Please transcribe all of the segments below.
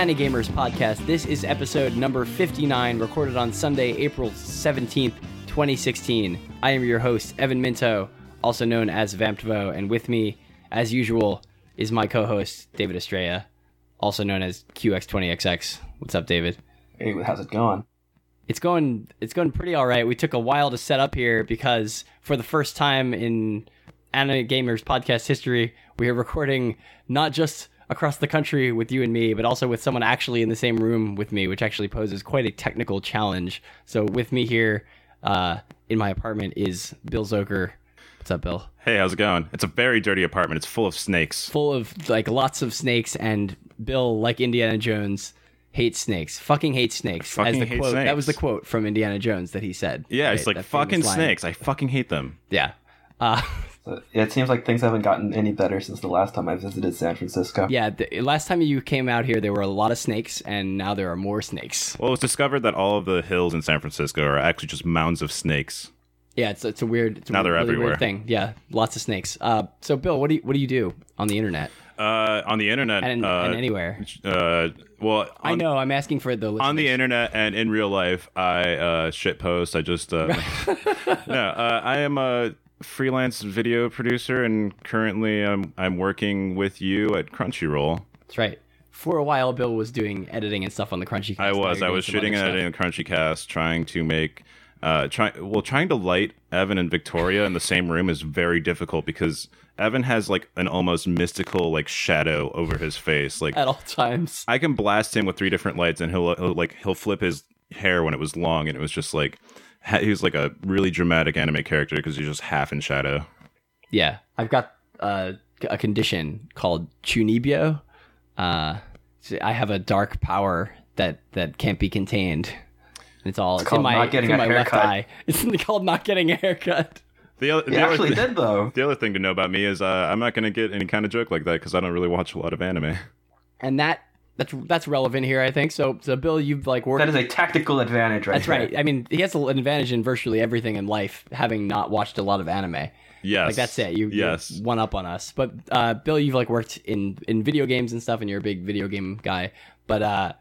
Gamers podcast. This is episode number 59, recorded on Sunday, April 17th, 2016. I am your host, Evan Minto, also known as Vamptvo, and with me, as usual, is my co host, David Estrella, also known as QX20XX. What's up, David? Hey, how's it going? It's going it's going pretty all right. We took a while to set up here because for the first time in Anime Gamers podcast history, we are recording not just across the country with you and me, but also with someone actually in the same room with me, which actually poses quite a technical challenge. So with me here uh, in my apartment is Bill Zoker. What's up, Bill? Hey, how's it going? It's a very dirty apartment. It's full of snakes. Full of like lots of snakes, and Bill, like Indiana Jones, hates snakes. Fucking hates snakes. Fucking as the hate quote, That was the quote from Indiana Jones that he said. Yeah, Right, it's like fucking snakes. I fucking hate them. Yeah. Uh, yeah, it seems like things haven't gotten any better since the last time I visited San Francisco. yeah. The, last time you came out here, there were a lot of snakes, and now there are more snakes. Well, it was discovered that all of the hills in San Francisco are actually just mounds of snakes. Yeah, it's it's a weird. It's a Now they're really everywhere. Weird thing. Yeah, lots of snakes. Uh, so Bill, what do you what do you do on the internet Uh, on the internet, and, uh, and anywhere? uh, well, I know. I'm asking for the on the internet and in real life, I uh, shit post. I just uh, no. Uh, I am a freelance video producer, and currently I'm I'm working with you at Crunchyroll. That's right. For a while, Bill was doing editing and stuff on the Crunchy. I was. I was shooting and editing a Crunchy cast, trying to make, uh, try well, trying to light Evan and Victoria in the same room is very difficult because Evan has like an almost mystical like shadow over his face. Like at all times. I can blast him with three different lights, and he'll, he'll like he'll flip his hair when it was long, and it was just like he was like a really dramatic anime character because he's just half in shadow. Yeah, I've got uh, a condition called chunibyo. Uh, so I have a dark power that that can't be contained. It's all it's, in called my, not it's in a my left eye. It's called not getting a haircut. The, other You the, actually other did, though. the other thing to know about me is uh, I'm not going to get any kind of joke like that because I don't really watch a lot of anime. and that that's that's relevant here, I think. So, so Bill, you've like worked. That is a tactical advantage, right that's there. right. I mean, he has an advantage in virtually everything in life, having not watched a lot of anime. Yes, Like that's it. You you're yes. one up on us. But uh, Bill, you've like worked in in video games and stuff, and you're a big video game guy. But uh,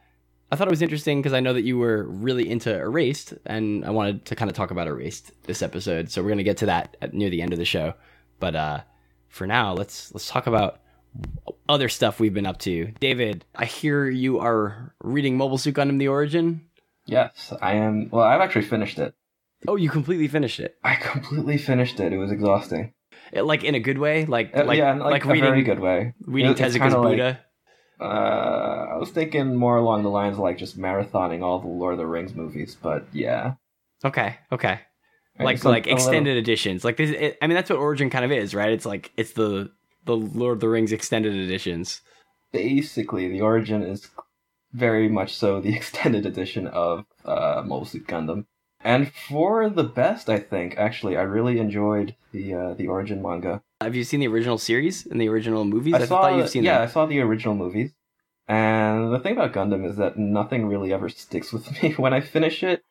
I thought it was interesting because I know that you were really into Erased, and I wanted to kind of talk about Erased this episode. So we're gonna get to that at, near the end of the show. But uh, for now, let's let's talk about other stuff we've been up to. David, I hear you are reading Mobile Suit Gundam: The Origin. Yes, I am. Well, I've actually finished it. Oh, you completely finished it. I completely finished it. It was exhausting. It- like in a good way, like Uh, like yeah, in, like, like a reading very good way. reading It- Tezuka's kinda like- uh, I was thinking more along the lines of like just marathoning all the Lord of the Rings movies, but yeah. Okay, okay. Right, like like a little- extended editions. Like this, it, I mean, that's what Origin kind of is, right? It's like it's the the Lord of the Rings extended editions. basically the origin is very much so the extended edition of uh, Mobile Suit Gundam. And for the best, I think actually, I really enjoyed the uh, the origin manga. Have you seen the original series and the original movies? I saw, thought you've seen yeah, I saw the original movies. And the thing about Gundam is that nothing really ever sticks with me when I finish it.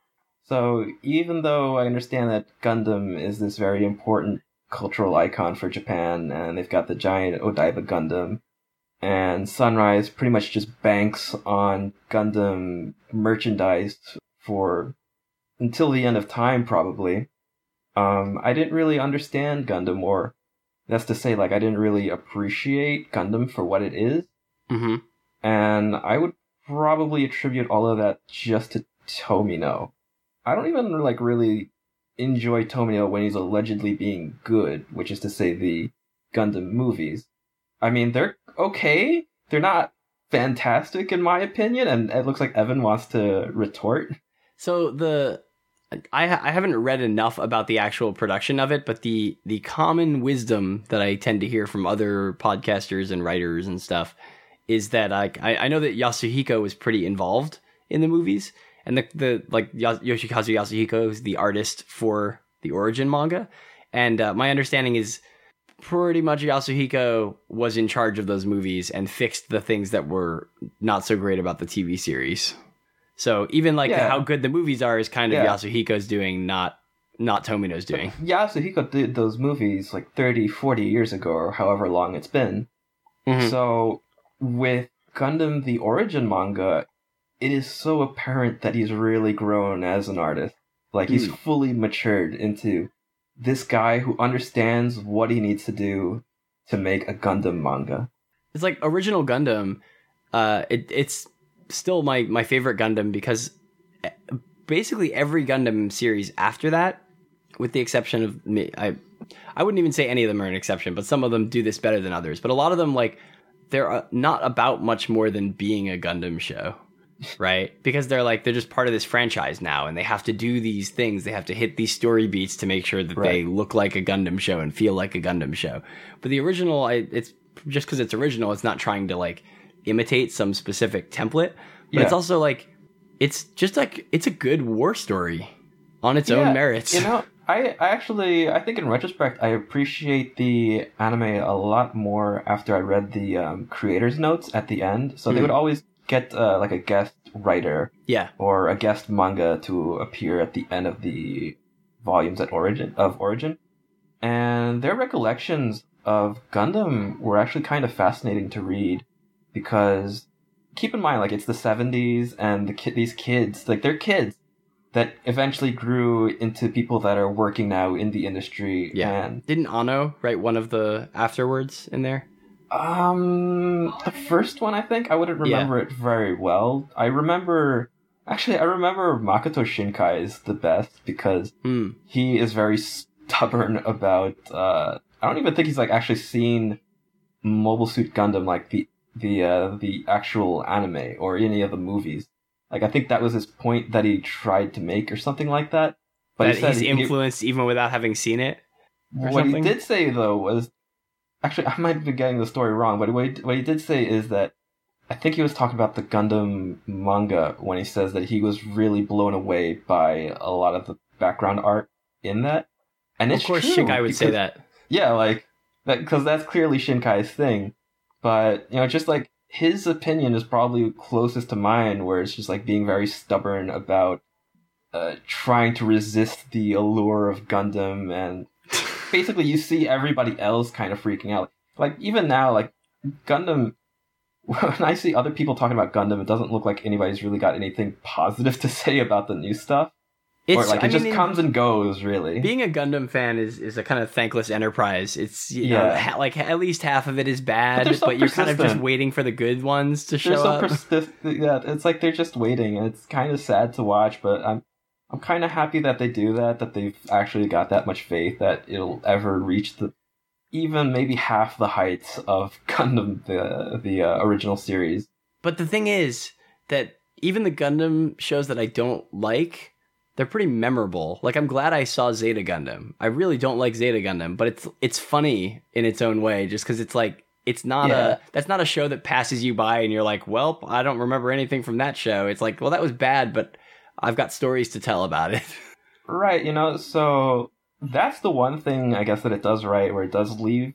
So even though I understand that Gundam is this very important cultural icon for Japan, and they've got the giant Odaiba Gundam, and Sunrise pretty much just banks on Gundam merchandise for until the end of time, probably. Um, I didn't really understand Gundam, or that's to say, like, I didn't really appreciate Gundam for what it is, hmm and I would probably attribute all of that just to Tomino. I don't even, like, really enjoy Tomino when he's allegedly being good, which is to say the Gundam movies. I mean, they're okay. They're not fantastic in my opinion, and it looks like Evan wants to retort. So the I I haven't read enough about the actual production of it, but the the common wisdom that I tend to hear from other podcasters and writers and stuff is that I, I know that Yasuhiko was pretty involved in the movies, and the the like Yoshikazu Yasuhiko is the artist for the Origin manga, and uh, my understanding is pretty much Yasuhiko was in charge of those movies and fixed the things that were not so great about the TV series. So even like Yeah. how good the movies are is kind of Yeah. Yasuhiko's doing, not not Tomino's doing. Yasuhiko did those movies like 30, 40 years ago, or however long it's been. Mhm. So with Gundam the Origin manga, it is so apparent that he's really grown as an artist. Like he's Hmm. fully matured into this guy who understands what he needs to do to make a Gundam manga. It's like original Gundam. Uh, it, it's still my my favorite Gundam because eh, basically every Gundam series after that, with the exception of me, I I wouldn't even say any of them are an exception, but some of them do this better than others. But a lot of them like they're uh, not about much more than being a Gundam show. Right? Because they're like they're just part of this franchise now and they have to do these things. They have to hit these story beats to make sure that they look like a Gundam show and feel like a Gundam show. But the original I it's just because it's original, it's not trying to like imitate some specific template. But it's also like it's just like it's a good war story on its own merits. You know, I, I actually I think in retrospect I appreciate the anime a lot more after I read the um, creators notes at the end. So they Mhm. would always get uh, like a guest writer yeah. or a guest manga to appear at the end of the volumes at origin of origin and their recollections of gundam were actually kind of fascinating to read because keep in mind like it's the 70s and the kid these kids like they're kids that eventually grew into people that are working now in the industry Yeah. and Didn't Anno write one of the afterwards in there? Um, the first one I think I wouldn't remember it very well. I remember actually I remember Makoto Shinkai is the best because Hmm. he is very stubborn about. Uh, I don't even think he's like actually seen Mobile Suit Gundam like the the uh, the actual anime or any of the movies. Like I think that was his point that he tried to make or something like that. that he said he's he- influenced even without having seen it. what something? he did say though was actually I might be getting the story wrong, but what he, what he did say is that I think he was talking about the Gundam manga when he says that he was really blown away by a lot of the background art in that. And of course, true, Shinkai would say that. Yeah, like that because that's clearly Shinkai's thing. But you know, just like his opinion is probably closest to mine, where it's just like being very stubborn about uh, trying to resist the allure of Gundam, and basically you see everybody else kind of freaking out. Like even now, like Gundam. When I see other people talking about Gundam, it doesn't look like anybody's really got anything positive to say about the new stuff. It's or like it I just comes and goes, really. being a Gundam fan is, is a kind of thankless enterprise. It's you know Yeah. ha- like at least half of it is bad, they're but, you're kind of just waiting for the good ones to show They're so up. Yeah, it's like they're just waiting, and it's kind of sad to watch. But I'm, I'm kind of happy that they do that. That they've actually got that much faith that it'll ever reach the, even maybe half the heights of Gundam the the uh, original series. But the thing is that even the Gundam shows that I don't like, they're pretty memorable. Like I'm glad I saw Zeta Gundam. I really don't like Zeta Gundam, but it's it's funny in its own way just cuz it's like it's not Yeah. a that's not a show that passes you by and you're like, "Well, I don't remember anything from that show." It's like, "Well, that was bad, but I've got stories to tell about it." Right, you know, so that's the one thing I guess that it does right, where it does leave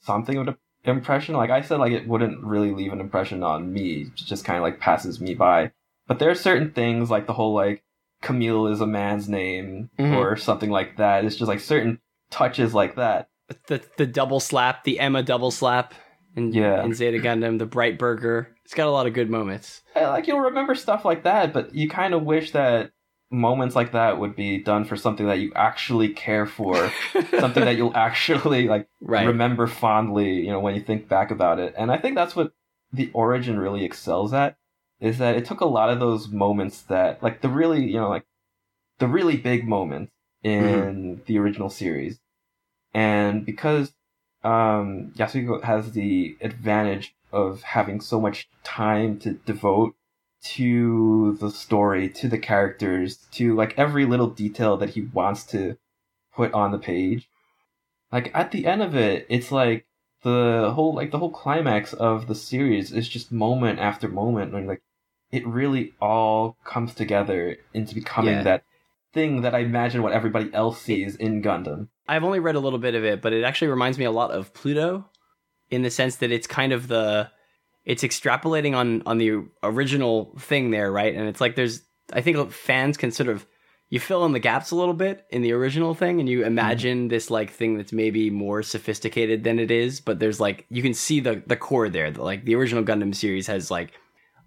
something of an impression. Like I said, like it wouldn't really leave an impression on me; it just kind of like passes me by. But there are certain things, like the whole like Kamille is a man's name Mhm. or something like that. It's just like certain touches like that. the the double slap, the Emma double slap in, Yeah. in Zeta Gundam, the Bright Burger. It's got a lot of good moments. Like you'll remember stuff like that, but you kind of wish that moments like that would be done for something that you actually care for, something that you'll actually like right. remember fondly, you know, when you think back about it. And I think that's what the origin really excels at is that it took a lot of those moments that like the really, you know, like the really big moments mm-hmm. in the original series. And because um Yasuhiko has the advantage of having so much time to devote to the story, to the characters, to like every little detail that he wants to put on the page. Like at the end of it, it's like the whole like the whole climax of the series is just moment after moment when like it really all comes together into becoming Yeah. that thing that I imagine what everybody else sees in Gundam. I've only read a little bit of it, but it actually reminds me a lot of Pluto in the sense that it's kind of the it's extrapolating on on the original thing there, right? And it's like there's I think fans can sort of you fill in the gaps a little bit in the original thing and Mm-hmm. you imagine this like thing that's maybe more sophisticated than it is but there's like you can see the the core there like the original gundam series has like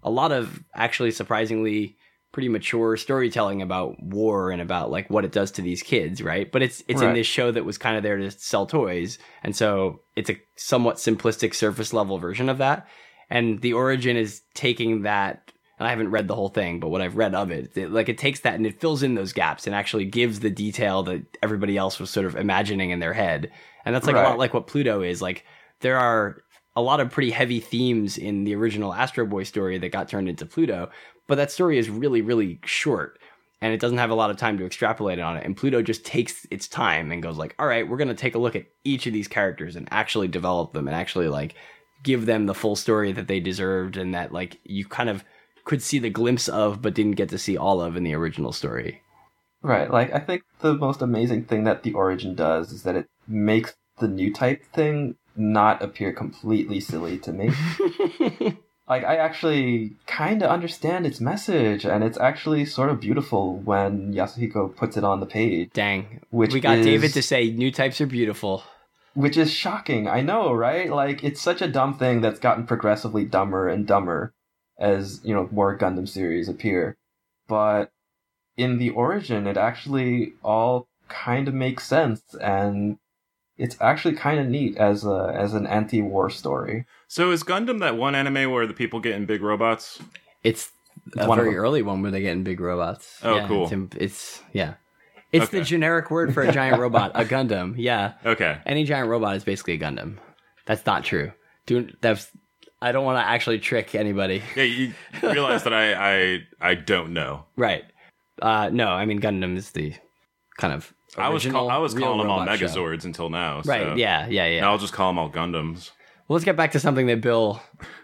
a lot of actually surprisingly pretty mature storytelling about war and about like what it does to these kids right but it's it's in this show that was kind of there to sell toys and so it's a somewhat simplistic surface level version of that and the origin is taking that and I haven't read the whole thing, but what I've read of it, it, like it takes that and it fills in those gaps and actually gives the detail that everybody else was sort of imagining in their head. And that's like a lot like what Pluto is. Like there are a lot of pretty heavy themes in the original Astro Boy story that got turned into Pluto, but that story is really, really short and it doesn't have a lot of time to extrapolate on it. And Pluto just takes its time and goes like, all right, we're going to take a look at each of these characters and actually develop them and actually like give them the full story that they deserved and that like you kind of could see the glimpse of but didn't get to see all of in the original story. Right. Like I think the most amazing thing that the origin does is that it makes the new type thing not appear completely silly to me. like I actually kind of understand its message, and it's actually sort of beautiful when Yasuhiko puts it on the page, Dang. Which we got is- David to say new types are beautiful. which is shocking. I know, right? Like it's such a dumb thing that's gotten progressively dumber and dumber as you know more Gundam series appear, but in the origin, it actually all kind of makes sense, and it's actually kind of neat as a as an anti-war story. So is Gundam that one anime where the people get in big robots? It's a one of very early one where they get in big robots. Oh, Yeah, cool. It's, im- it's yeah. It's the generic word for a giant robot, a Gundam. Yeah. Okay. Any giant robot is basically a Gundam. That's not true. Do that's I don't want to actually trick anybody. Yeah, you realize that I, I I don't know. Right. Uh no, I mean Gundam is the kind of I was call, I was calling them all robot show. Megazords until now. So. Right, yeah, yeah, yeah. Now I'll just call them all Gundams. Well, let's get back to something that Bill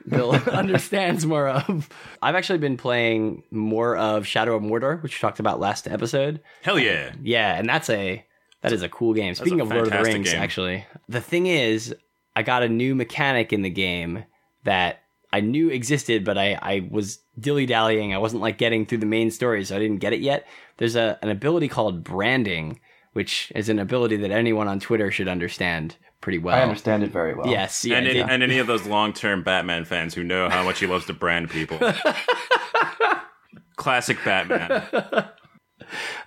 Bill understands more of. I've actually been playing more of Shadow of Mordor, which we talked about last episode. Hell yeah! Yeah, and that's a that is a cool game. Speaking of Lord of the Rings, game. actually, the thing is, I got a new mechanic in the game that I knew existed, but I I was dilly dallying. I wasn't like getting through the main story, so I didn't get it yet. There's a an ability called branding, which is an ability that anyone on Twitter should understand pretty well. I understand it very well. Yes, yeah, and, any, yeah. and any of those long term Batman fans who know how much he loves to brand people. Classic Batman.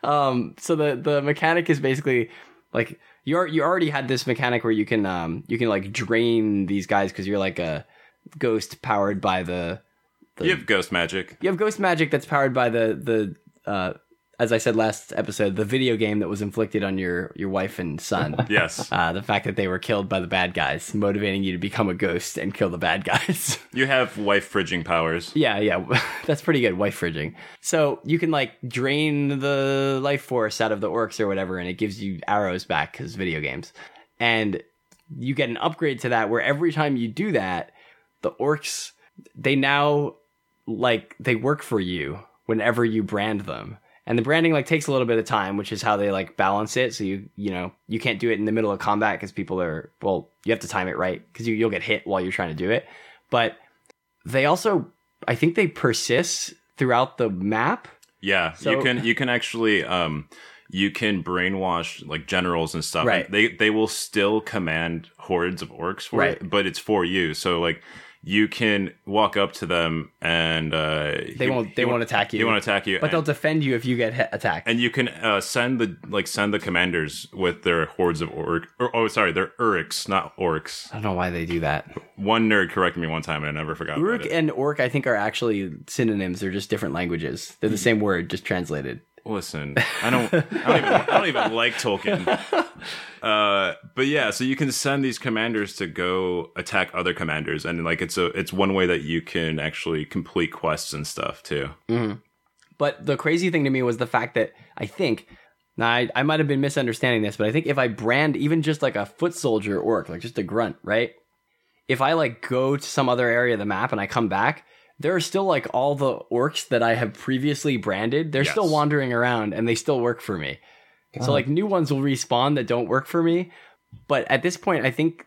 um so the the mechanic is basically like you're you already had this mechanic where you can um you can like drain these guys because you're like a ghost powered by the You have ghost magic. you have ghost magic that's powered by the the uh as I said last episode, the video game that was inflicted on your your wife and son. Yes. Uh, the fact that they were killed by the bad guys, motivating you to become a ghost and kill the bad guys. You have wife fridging powers. Yeah, yeah, that's pretty good. Wife fridging. So you can like drain the life force out of the orcs or whatever, and it gives you arrows back because video games. And you get an upgrade to that where every time you do that, the orcs they now like they work for you whenever you brand them. And the branding like takes a little bit of time, which is how they like balance it. So you you know you can't do it in the middle of combat because people are well you have to time it right because you, you'll get hit while you're trying to do it. But they also I think they persist throughout the map. Yeah, So- you can you can actually um you can brainwash like generals and stuff. Right. They they will still command hordes of orcs for Right. it, but it's for you. So like you can walk up to them and uh They won't they won't attack you. They won't attack you. but they'll defend you if you get hit, attacked. and you can uh, send the like send the commanders with their hordes of orc. Or, oh, sorry, they're Uruks, not orcs. I don't know why they do that. One nerd corrected me one time, and I never forgot. Uruk and Orc, I think, are actually synonyms. They're just different languages. They're the same word, just translated. Listen, I don't, I don't even, I don't even like Tolkien. Uh, but yeah, so you can send these commanders to go attack other commanders, and like it's a, it's one way that you can actually complete quests and stuff too. But the crazy thing to me was the fact that I think, now I, I might have been misunderstanding this, but I think if I brand even just like a foot soldier orc, like just a grunt, right? If I like go to some other area of the map and I come back, there are still like all the orcs that I have previously branded. They're still wandering around and they still work for me. So like new ones will respawn that don't work for me. But at this point, I think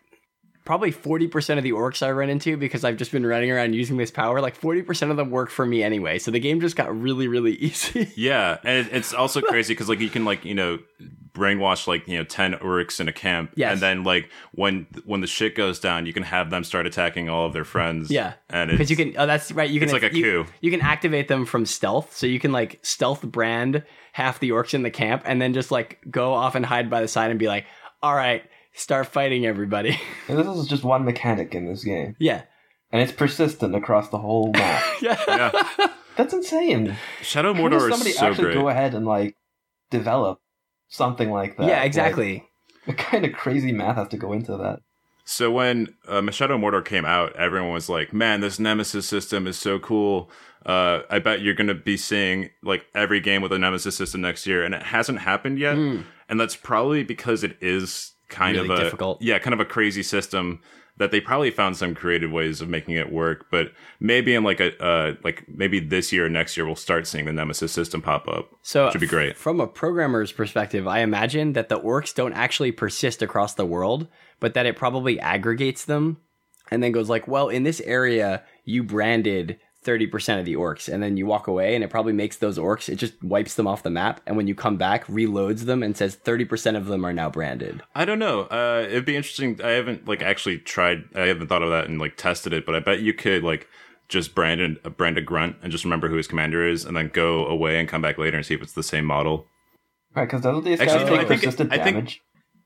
probably 40% of the orcs I run into because I've just been running around using this power, like 40% of them work for me anyway. So the game just got really, really easy. Yeah, and it's also crazy because like you can like you know brainwash like you know ten orcs in a camp, Yes. and then like when when the shit goes down, you can have them start attacking all of their friends. Yeah. and Because you can, oh, that's right. You can, it's like a you, coup. You can activate them from stealth. So you can like stealth brand half the orcs in the camp and then just like go off and hide by the side and be like, all right, start fighting everybody. And this is just one mechanic in this game, yeah. and it's persistent across the whole map. Yeah. yeah. That's insane. Shadow How does Mordor somebody is so actually great. go ahead and like develop something like that? yeah, Like, exactly. what kind of crazy math has to go into that? So when uh, Shadow Mordor came out, everyone was like, "Man, this Nemesis system is so cool." Uh, I bet you're going to be seeing like every game with a Nemesis system next year, and it hasn't happened yet. And that's probably because it is kind Really of a difficult. yeah, kind of a crazy system that they probably found some creative ways of making it work. But maybe in like a uh, like maybe this year or next year, we'll start seeing the Nemesis system pop up. So which would be great. From a programmer's perspective, I imagine that the orcs don't actually persist across the world, but that it probably aggregates them and then goes like, well, in this area, you branded 30% of the orcs and then you walk away and it probably makes those orcs it just wipes them off the map and when you come back reloads them and says 30% of them are now branded I don't know. Uh, it'd be interesting. I haven't like actually tried. I haven't thought of that and like tested it. But I bet you could like just brand an, uh, brand a grunt and just remember who his commander is, and then go away and come back later and see if it's the same model. Right, because doesn't these guys Actually, no, I think it- persistent I think-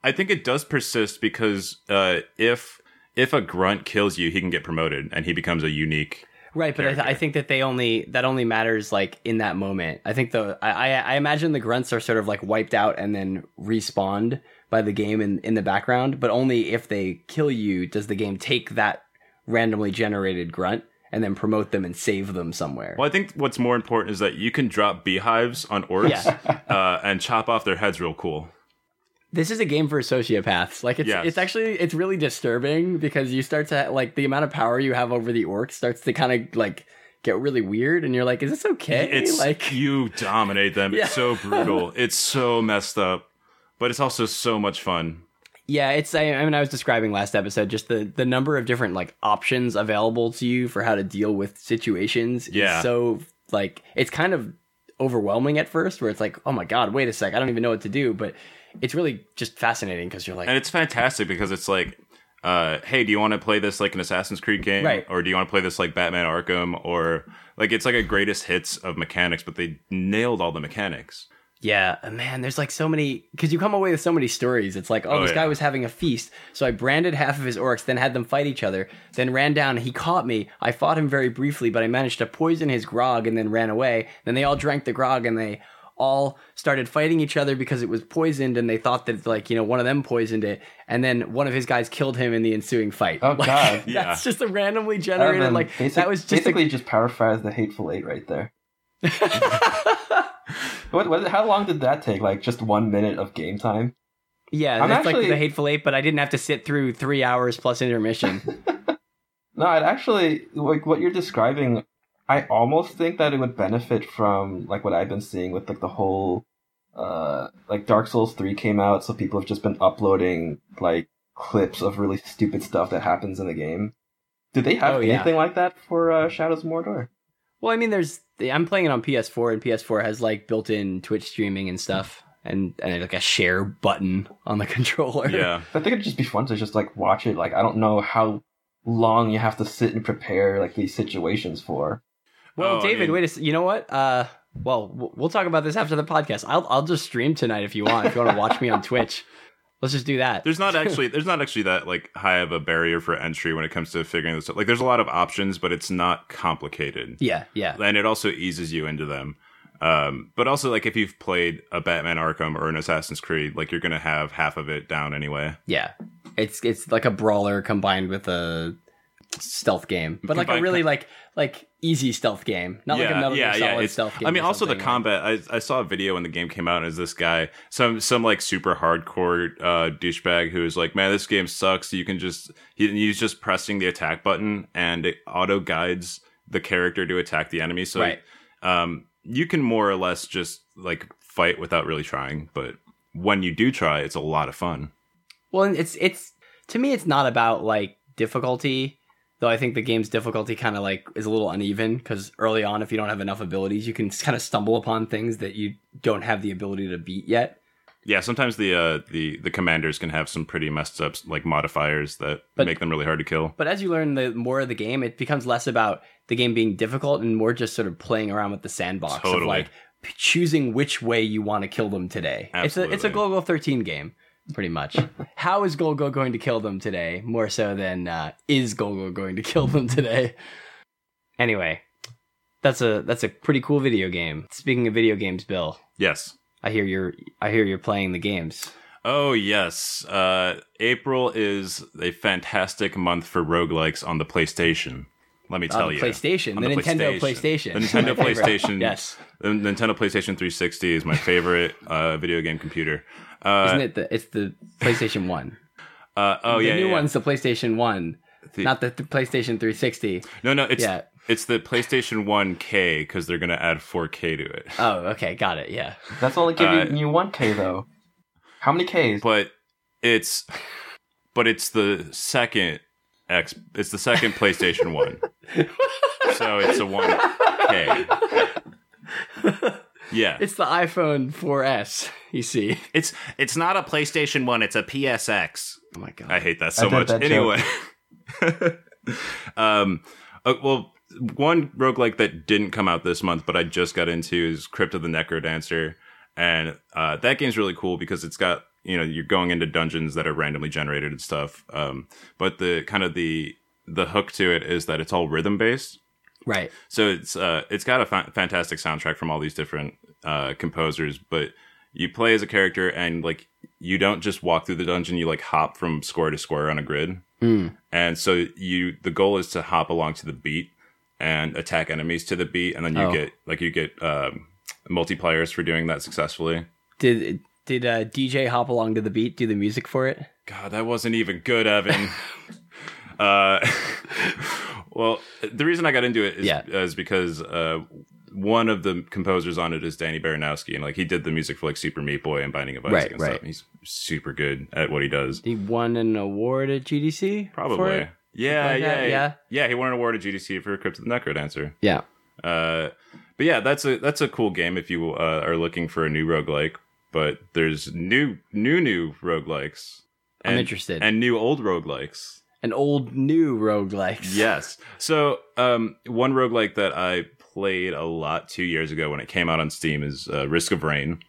I think it does persist because uh, if if a grunt kills you, he can get promoted and he becomes a unique. Right but I, th- I think that they only that only matters like in that moment. I think the I, I imagine the grunts are sort of like wiped out and then respawned by the game in in the background but only if they kill you does the game take that randomly generated grunt and then promote them and save them somewhere. Well, I think what's more important is that you can drop beehives on orcs uh, and chop off their heads real cool. This is a game for sociopaths like it's Yes. it's actually it's really disturbing because you start to like the amount of power you have over the orcs starts to kind of like get really weird and you're like is this okay It's like you dominate them. Yeah. It's so brutal. it's so messed up, but it's also so much fun. Yeah, it's. I, I mean, I was describing last episode just the the number of different like options available to you for how to deal with situations. Yeah. is so like it's kind of overwhelming at first, where it's like, oh my god, wait a sec, I don't even know what to do. But it's really just fascinating because you're like, And it's fantastic because it's like, uh, hey, do you want to play this like an Assassin's Creed game, Right. Or do you want to play this like Batman Arkham, or like it's like a greatest hits of mechanics, but they nailed all the mechanics. Yeah, uh, man, there's like so many because you come away with so many stories. It's like, oh, Oh, this yeah. guy was having a feast, so I branded half of his orcs, then had them fight each other, then ran down. He caught me. I fought him very briefly, but I managed to poison his grog and then ran away. Then they all drank the grog and they all started fighting each other because it was poisoned, and they thought that like you know one of them poisoned it, and then one of his guys killed him in the ensuing fight. Oh, Like, God. Yeah. that's just a randomly generated Evan, like basic- that was just a, basically just paraphrase the hateful eight right there. what, what? How long did that take? Like just one minute of game time? yeah, I'm that's like the hateful eight, but I didn't have to sit through three hours plus intermission. No, I'd actually like what you're describing. I almost think that it would benefit from like what I've been seeing with like the whole, uh, like Dark Souls three came out, so people have just been uploading like clips of really stupid stuff that happens in the game. Do they have Oh, yeah. anything like that for uh, Shadows of Mordor? Well, I mean, there's I'm playing it on PS4, and PS4 has like built-in Twitch streaming and stuff, and, and like a share button on the controller. Yeah, I think it'd just be fun to just like watch it. Like I don't know how long you have to sit and prepare like these situations for. Well, Oh, I David, mean- wait a You know what? Uh, well, we'll talk about this after the podcast. I'll I'll just stream tonight if you want. If you want to watch me on Twitch, let's just do that. there's not actually there's not actually that like high of a barrier for entry when it comes to figuring this out. Like, there's a lot of options, but it's not complicated. yeah, yeah, and it also eases you into them. Um, but also, like if you've played a Batman Arkham or an Assassin's Creed, like you're gonna have half of it down anyway. yeah. It's it's like a brawler combined with a stealth game, but like a really like like easy stealth game, not like a Metal Gear Solid it's- stealth game. I mean, also the like- combat. I, I saw a video when the game came out, as this guy, some some like super hardcore uh, douchebag who is like, "Man, this game sucks." You can just he, he's just pressing the attack button, and it auto guides the character to attack the enemy. So, Right. um, you can more or less just like fight without really trying. But when you do try, it's a lot of fun. Well, it's it's to me, it's not about like difficulty. Though I think the game's difficulty kind of like is a little uneven because early on, if you don't have enough abilities, you can kind of stumble upon things that you don't have the ability to beat yet. Yeah, sometimes the uh, the the commanders can have some pretty messed up like modifiers that But- make them really hard to kill. But as you learn the more of the game, it becomes less about the game being difficult and more just sort of playing around with the sandbox of like choosing which way you want to kill them today. It's a it's a Absolutely. Golgo 13 game, pretty much. How is Golgo going to kill them today? More so than uh, is Golgo going to kill them today? Anyway, that's a that's a pretty cool video game. Speaking of video games, Bill, Yes. I hear you're I hear you're playing the games. Oh yes. Uh, April is a fantastic month for roguelikes on the PlayStation. Let me tell on the you. PlayStation, On the, Nintendo PlayStation, The Nintendo PlayStation. Yes, The Nintendo PlayStation 360 is my favorite uh, video game computer. Uh, isn't it? The, it's the PlayStation One. uh, oh the yeah, new yeah, one's the PlayStation One, The- not the, the PlayStation 360. No, no, it's Yeah. it's the PlayStation 1K because they're gonna add 4K to it. Oh, okay, got it. Yeah, That's only giving Uh, you one K though. How many Ks? But it's but it's the second X. It's the second PlayStation 1. so it's a 1K. Yeah. it's the iPhone 4S. You see? It's it's not a PlayStation 1, it's a PSX. Oh my god. I hate that so much. that anyway. um uh, well one roguelike that didn't come out this month but I just got into is Crypt of the Necrodancer. And uh, that game's really cool because it's got you know you're going into dungeons that are randomly generated and stuff. Um, but the kind of the the hook to it is that it's all rhythm based. Right. So it's uh, it's got a fa- fantastic soundtrack from all these different uh, composers, but you play as a character and like you don't just walk through the dungeon; you like hop from square to square on a grid. Mm. And so you the goal is to hop along to the beat and attack enemies to the beat, and then you Oh. get like you get um, multipliers for doing that successfully. Did did uh, DJ hop along to the beat? Do the music for it? God, that wasn't even good, Evan. uh, well, the reason I got into it is, Yeah. is because uh, one of the composers on it is Danny Baranowski, and like he did the music for like Super Meat Boy and Binding of Isaac Right, and right. stuff. and He's super good at what he does. He won an award at GDC. Probably. it? Yeah, like yeah, that, yeah. yeah. He won an award at GDC for Crypt of the Necrodancer. Yeah. Uh, but yeah, that's a that's a cool game if you uh, are looking for a new roguelike. But there's new new new roguelikes. I'm interested. And new old roguelikes. An old new roguelikes. Yes. So um, one roguelike that I played a lot two years ago when it came out on Steam is uh, Risk of Rain,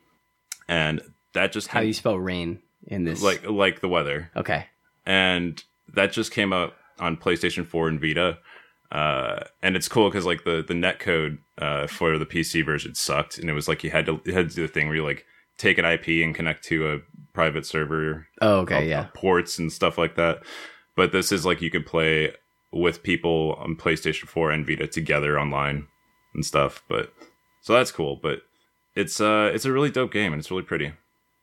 and that just How do you spell rain in this? like like the weather, okay. and that just came out on PlayStation 4 and Vita. Uh, and it's cool because like the the net code uh, for the PC version sucked, and it was like you had to you had to do the thing where you like take an IP and connect to a private server Oh, okay. yeah. ports and stuff like that. But this is like you could play with people on PlayStation 4 and Vita together online and stuff. But so that's cool. But it's uh it's a really dope game and it's really pretty.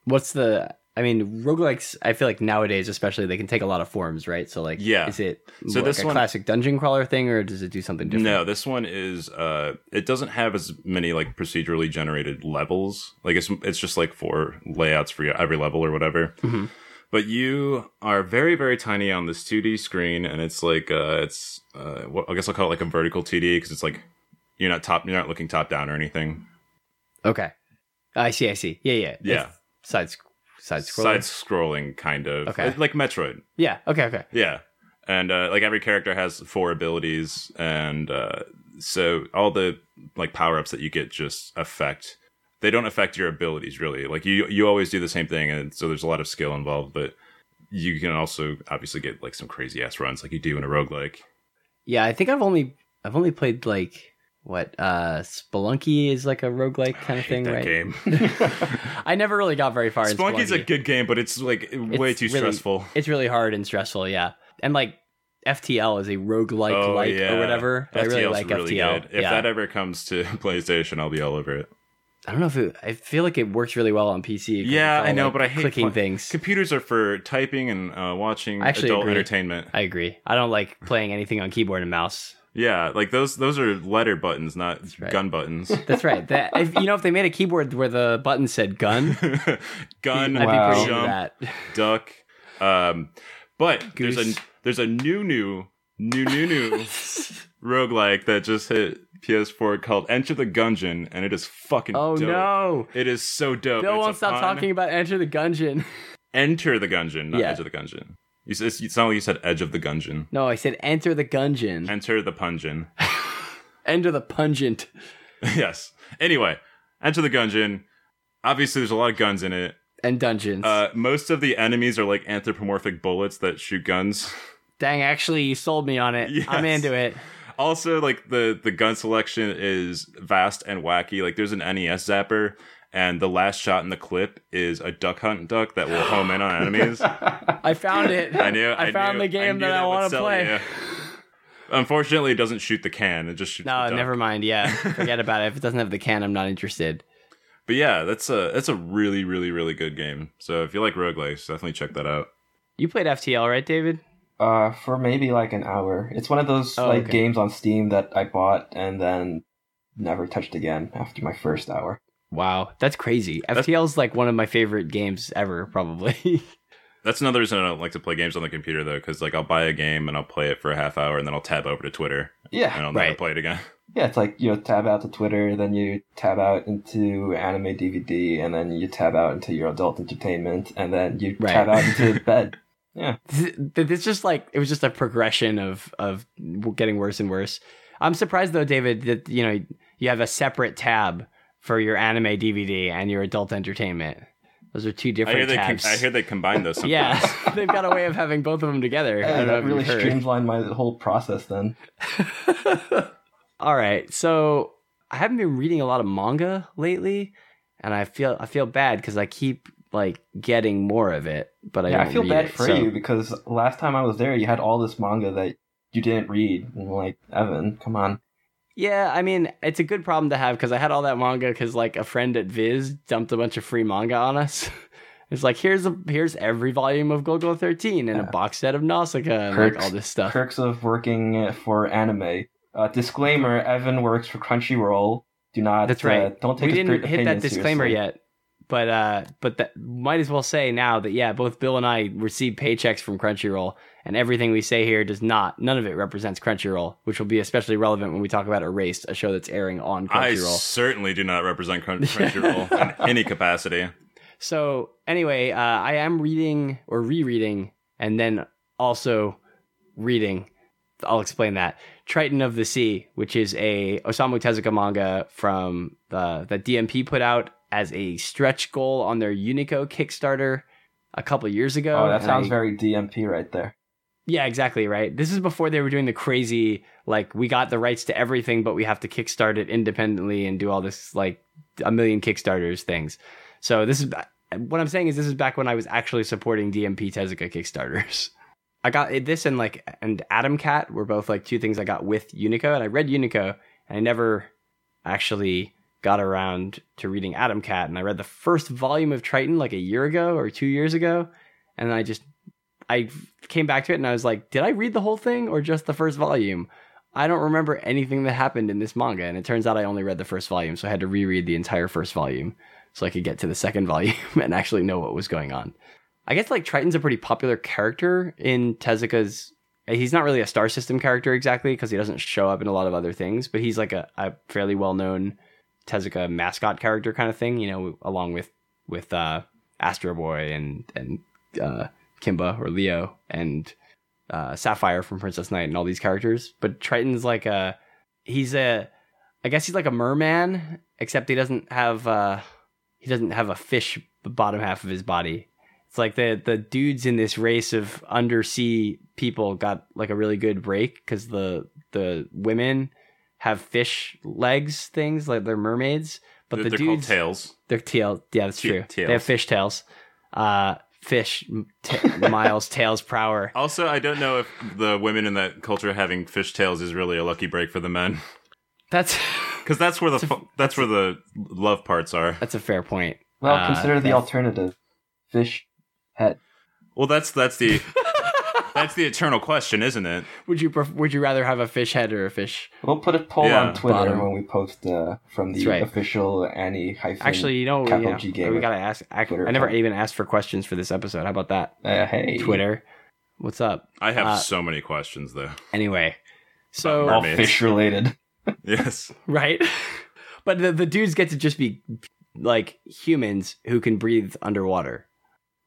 What's the? I mean, roguelikes. I feel like nowadays, especially, they can take a lot of forms, right? So, like, Yeah. is it So this a one- classic dungeon crawler thing, or does it do something different? No, this one is uh it doesn't have as many like procedurally generated levels. Like it's it's just like four layouts for every level or whatever. Mhm. But you are very very tiny on this 2D screen and it's like uh it's uh I guess I'll call it like a vertical 2D because it's like you're not top you're not looking top down or anything. Okay. I see. I see. Yeah. Yeah. Yeah. It's side side scroller. Side scrolling kind of. Okay. Like Metroid. Yeah. Okay. Okay. Yeah. And uh, like every character has four abilities and uh, so all the like power ups that you get just affect they don't affect your abilities really. Like you you always do the same thing and so there's a lot of skill involved, but you can also obviously get like some crazy ass runs like you do in a roguelike. Yeah. I think I've only I've only played like what uh Spelunky is like a roguelike kind of thing, that right? game. I never really got very far in Spelunky's a good game, but it's like way It's too really- stressful. It's really hard and stressful, yeah. And like FTL is a roguelike Oh, like yeah. or whatever. I really like really FTL. good. If yeah. that ever comes to PlayStation, I'll be all over it. I don't know if it, I feel like it works really well on PC. Yeah, I know, like, but I hate clicking pl- things. Computers are for typing and uh, watching adult agree. entertainment. I agree. I don't like playing anything on keyboard and mouse. Yeah, like those those are letter buttons, not right. gun buttons. That's right. That if, you know, if they made a keyboard where the button said gun, gun, I'd Wow. be pretty jump, that. duck. Um, but there's a there's a new new new new new roguelike that just hit PS4 called Enter the Gungeon, and it is fucking Oh dope. no. It is so dope. Bill It's won't stop fun- talking about Enter the Gungeon. Enter the Gungeon, not Yeah. Edge of the Gungeon. You said sound like you said Edge of the Gungeon. No, I said Enter the Gungeon. Enter the Pungeon. Enter the Pungent. yes. Anyway, Enter the Gungeon. Obviously, there's a lot of guns in it. And dungeons. Uh, most of the enemies are like anthropomorphic bullets that shoot guns. Dang, actually, you sold me on it. I'm into it. Also, like the the gun selection is vast and wacky. Like there's an NES zapper, and the last shot in the clip is a duck hunt duck that will home in on enemies. I found it. I knew. I, found knew- the game knew that, I want to play. you. Unfortunately, it doesn't shoot the can. It just shoots. No, never mind. Yeah, forget about it. If it doesn't have the can, I'm not interested. But yeah, that's a that's a really really really good game. So if you like roguelikes, definitely check that out. You played FTL, right, David? Uh, for maybe like an hour. It's one of those Oh, like okay. games on Steam that I bought and then never touched again after my first hour. Wow, that's crazy. That's- FTL is like one of my favorite games ever, probably. That's another reason I don't like to play games on the computer though, because like I'll buy a game and I'll play it for a half hour and then I'll tab over to Twitter Yeah, and Yeah, I'll never Right. play it again. yeah. It's like you know, tab out to Twitter, then you tab out into anime DVD, and then you tab out into your adult entertainment, and then you Right. tab out into bed. Yeah, it's just like it was just a progression of of getting worse and worse. I'm surprised though, David, that you know you have a separate tab for your anime DVD and your adult entertainment. Those are two I different hear they com- tabs. I hear they combine those. Sometimes. yeah, they've got a way of having both of them together. I Hey, don't know that really streamlined my whole process. Then All right, so I haven't been reading a lot of manga lately, and I feel I feel bad because I keep like getting more of it, but I yeah, I feel bad it, for so- you because last time I was there, you had all this manga that you didn't read. And like, Evan, come on. Yeah, I mean, it's a good problem to have because I had all that manga because like a friend at Viz dumped a bunch of free manga on us. it's like here's a here's every volume of Golgo 13 and a box set of Nausicaa and like all this stuff. Perks of working for anime. Uh, disclaimer: Evan works for Crunchyroll. Do not. That's right. Uh, don't take we his didn't hit that disclaimer seriously. yet, but uh, but that might as well say now that yeah, both Bill and I receive paychecks from Crunchyroll, and everything we say here does not, none of it represents Crunchyroll, which will be especially relevant when we talk about Erased, a show that's airing on Crunchyroll. I certainly do not represent Crunch- Crunchyroll in any capacity. So anyway, uh, I am reading or rereading, and then also reading. I'll explain that. Triton of the Sea, which is a Osamu Tezuka manga from the that DMP put out as a stretch goal on their Unico Kickstarter a couple years ago. Oh, that sounds I- very DMP right there. yeah, exactly right. This is before they were doing the crazy like we got the rights to everything, but we have to kickstart it independently and do all this like a million kickstarters things. So this is what I'm saying is this is back when I was actually supporting DMP Tezuka kickstarters. I got this and like and Atom Cat were both like two things I got with Unico, and I read Unico, and I never actually got around to reading Atom Cat, and I read the first volume of Triton like a year ago or two years ago, and I just I came back to it and I was like, did I read the whole thing or just the first volume? I don't remember anything that happened in this manga, and it turns out I only read the first volume, so I had to reread the entire first volume so I could get to the second volume and actually know what was going on. I guess like Triton's a pretty popular character in Tezuka's. He's not really a star system character exactly because he doesn't show up in a lot of other things, but he's like a, a fairly well known Tezuka mascot character kind of thing, you know, along with with uh, Astro Boy and and uh, Kimba or Leo and uh, Sapphire from Princess Knight and all these characters. But Triton's like a he's a I guess he's like a merman, except he doesn't have uh, he doesn't have a fish bottom half of his body. It's like the the dudes in this race of undersea people got like a really good break because the the women have fish legs things like they're mermaids, but they're the they're called dudes tails. they're tail. Yeah, that's Ta- true. tails. They have fish tails. Uh, fish t- miles tails per hour. Also, I don't know if the women in that culture having fish tails is really a lucky break for the men, That's because that's where the fu- that's where the love parts are. that's a fair point. Well, Uh, consider the alternative: fish head. Well, that's that's the that's the eternal question, isn't it? Would you pref- would you rather have a fish head or a fish? We'll put a poll Yeah. on Twitter Bottom. when we post uh, from the That's right. official Annie hyphen. Actually, you know, yeah, we gotta ask. I, Twitter I never account. even asked for questions for this episode. How about that? uh, hey, Twitter. What's up? I have Uh, so many questions though. Anyway, so All fish related. Yes. right, but the the dudes get to just be like humans who can breathe underwater.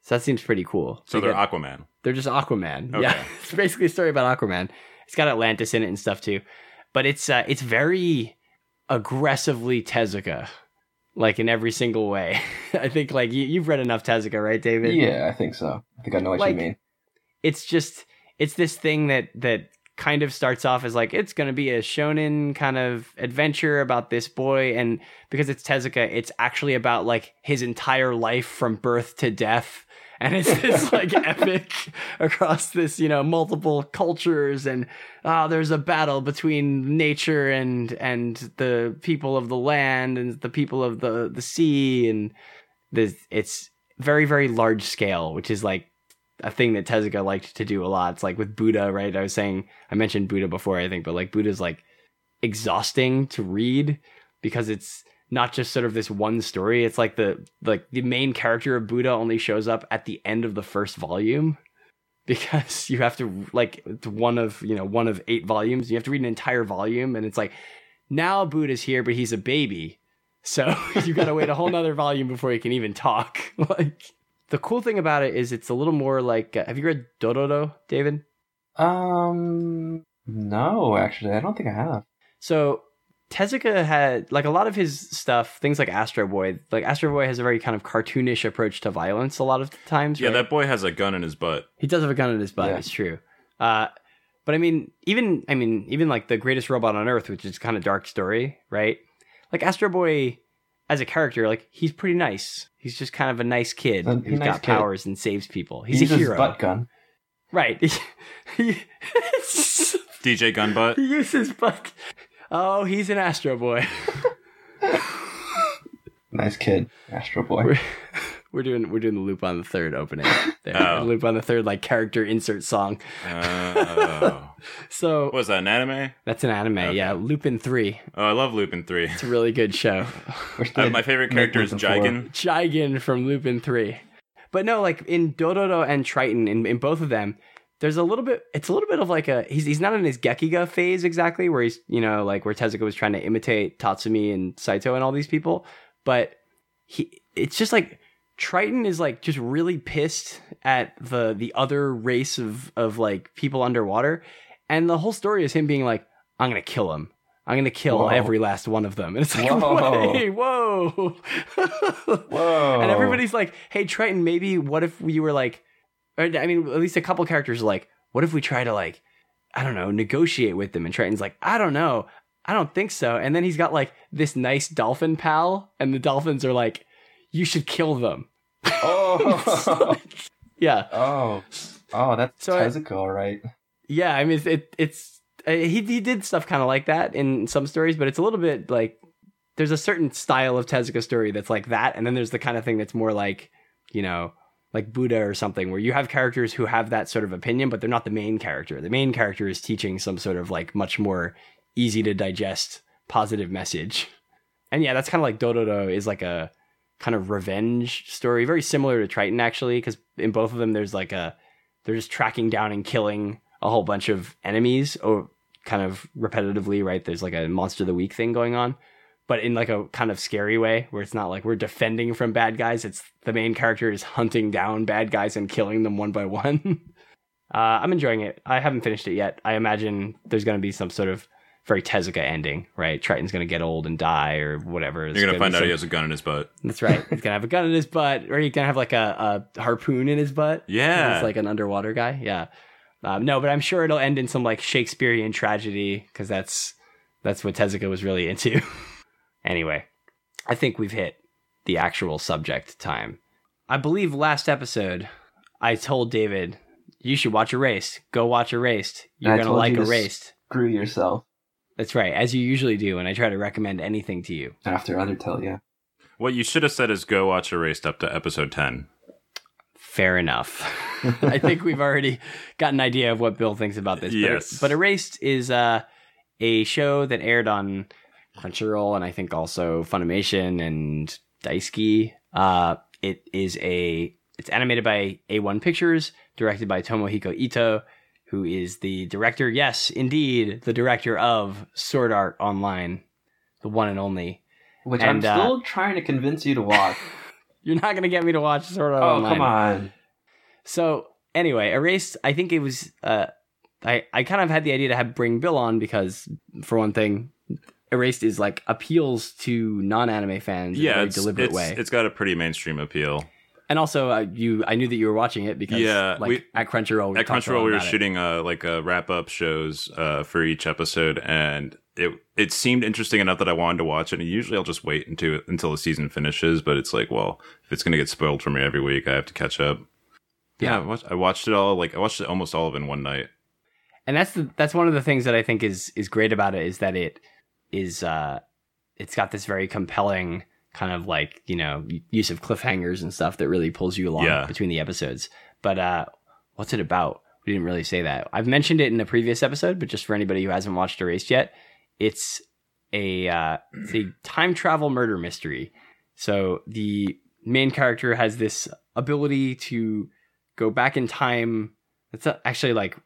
So that seems pretty cool. So They they're get- Aquaman. They're just Aquaman. Okay. Yeah, it's basically a story about Aquaman. It's got Atlantis in it and stuff too, but it's uh, it's very aggressively Tezuka, like in every single way. I think like you, you've read enough Tezuka, right, David? Yeah, I think so. I think I know what Like- you mean. It's just it's this thing that that kind of starts off as like it's going to be a shonen kind of adventure about this boy and because it's Tezuka it's actually about like his entire life from birth to death and it's this like epic across this you know multiple cultures and ah there's a battle between nature and and the people of the land and the people of the the sea and this it's very very large scale which is like a thing that Tezuka liked to do a lot. It's like with Buddha, right? I was saying I mentioned Buddha before, I think, but like Buddha's like exhausting to read because it's not just sort of this one story. It's like the like the main character of Buddha only shows up at the end of the first volume because you have to like it's one of you know one of eight volumes. You have to read an entire volume, and it's like now Buddha's here, but he's a baby. So you got to wait a whole nother volume before he can even talk. like the cool thing about it is it's a little more like uh, have you read Dororo, David? Um, no, actually, I don't think I have. So Tezuka had like a lot of his stuff, things like Astro Boy. Like Astro Boy has a very kind of cartoonish approach to violence a lot of times. Yeah, right? that boy has a gun in his butt. He does have a gun in his butt. Yeah. It's true. Uh, but I mean, even I mean, even like the greatest robot on earth, which is kind of dark story, right? Like Astro Boy, as a character, like he's pretty nice. He's just kind of a nice kid A who's nice got kid. powers and saves people. He's he a hero, butt gun. right? he, DJ Gunbutt. he uses butt. Oh, he's an Astro Boy. Nice kid, Astro Boy. We're, we're doing we're doing the loop on the third opening. There. Oh. Loop on the third like character insert song. Oh. So what was that, an anime? that's an anime, Okay. yeah. Lupin three. Oh, I love Lupin 3. It's a really good show. Uh, my favorite character is Lupin four. Jigen. Jigen from Lupin three. But no, like in Dororo and Triton, in, in both of them, there's a little bit. It's a little bit of like a he's he's not in his Gekiga phase exactly, where he's you know like where Tezuka was trying to imitate Tatsumi and Saito and all these people, but he it's just like Triton is like just really pissed at the the other race of of like people underwater, and the whole story is him being like, I'm gonna kill him. I'm gonna kill Whoa. every last one of them. And it's like, Whoa. wait, whoa. Whoa! And everybody's like, "Hey, Triton, maybe what if we were like, or, I mean, at least a couple characters are like, what if we try to like, I don't know, negotiate with them?" And Triton's like, "I don't know, I don't think so." And then he's got like this nice dolphin pal, and the dolphins are like, "You should kill them." Oh, Yeah, oh, oh! That's So Tezuka, all right. yeah. I mean, it's it, it's uh, he he did stuff kind of like that in some stories, but it's a little bit like there's a certain style of Tezuka story that's like that, and then there's the kind of thing that's more like you know like Buddha or something, where you have characters who have that sort of opinion, but they're not the main character. The main character is teaching some sort of like much more easy to digest positive message. And yeah, that's kind of like Dororo is like a kind of revenge story, very similar to Triton actually, because in both of them there's like a they're just tracking down and killing a whole bunch of enemies or kind of repetitively, right? There's like a monster of the week thing going on, but in like a kind of scary way where it's not like we're defending from bad guys. It's the main character is hunting down bad guys and killing them one by one. uh, I'm enjoying it. I haven't finished it yet. I imagine there's going to be some sort of very Tezuka ending, right? Triton's going to get old and die or whatever. It's You're gonna find out some- he has a gun in his butt. That's right. He's gonna have a gun in his butt, or he's gonna have like a, a harpoon in his butt. Yeah. He's like an underwater guy. Yeah. Um, no, but I'm sure it'll end in some like Shakespearean tragedy because that's that's what Tezuka was really into. anyway, I think we've hit the actual subject time. I believe last episode I told David you should watch Erased. Go watch Erased. You're gonna like you to Erased. Screw yourself. That's right, as you usually do when I try to recommend anything to you. After Undertale, yeah. What you should have said is go watch Erased up to episode 10. Fair enough. I think we've already got an idea of what Bill thinks about this. But- Yes. But, Erased is uh, a show that aired on Crunchyroll and I think also Funimation and Daisuki. Uh, it is a it's animated by A1 Pictures, directed by Tomohiko Ito, who is the director, yes, indeed, the director of Sword Art Online, the one and only. Which And, I'm uh, still trying to convince you to watch. You're not gonna get me to watch Sword Art oh, Online. come on. So anyway, Erased. I think it was. Uh, I I kind of had the idea to have bring Bill on because, for one thing, Erased is like appeals to non-anime fans in a Yeah, very it's, deliberate it's, way. it's got a pretty mainstream appeal. and also, uh, you I knew that you were watching it because Yeah, like we- at Crunchyroll. we At a Crunchyroll, we were it. shooting uh, like uh, wrap up shows uh, for each episode, and it it seemed interesting enough that I wanted to watch it. And usually, I'll just wait until until the season finishes. But it's like, well, if it's gonna get spoiled for me every week, I have to catch up. Yeah, Yeah. I watched, I watched it all. Like I watched it almost all of it in one night. and that's the that's one of the things that I think is is great about it is that it is uh it's got this very compelling kind of like you know use of cliffhangers and stuff that really pulls you along Yeah. between the episodes. But uh what's it about? We didn't really say that. I've mentioned it in a previous episode, but just for anybody who hasn't watched Erased yet, it's a uh, it's a time travel murder mystery. So the main character has this ability to go back in time. It's actually like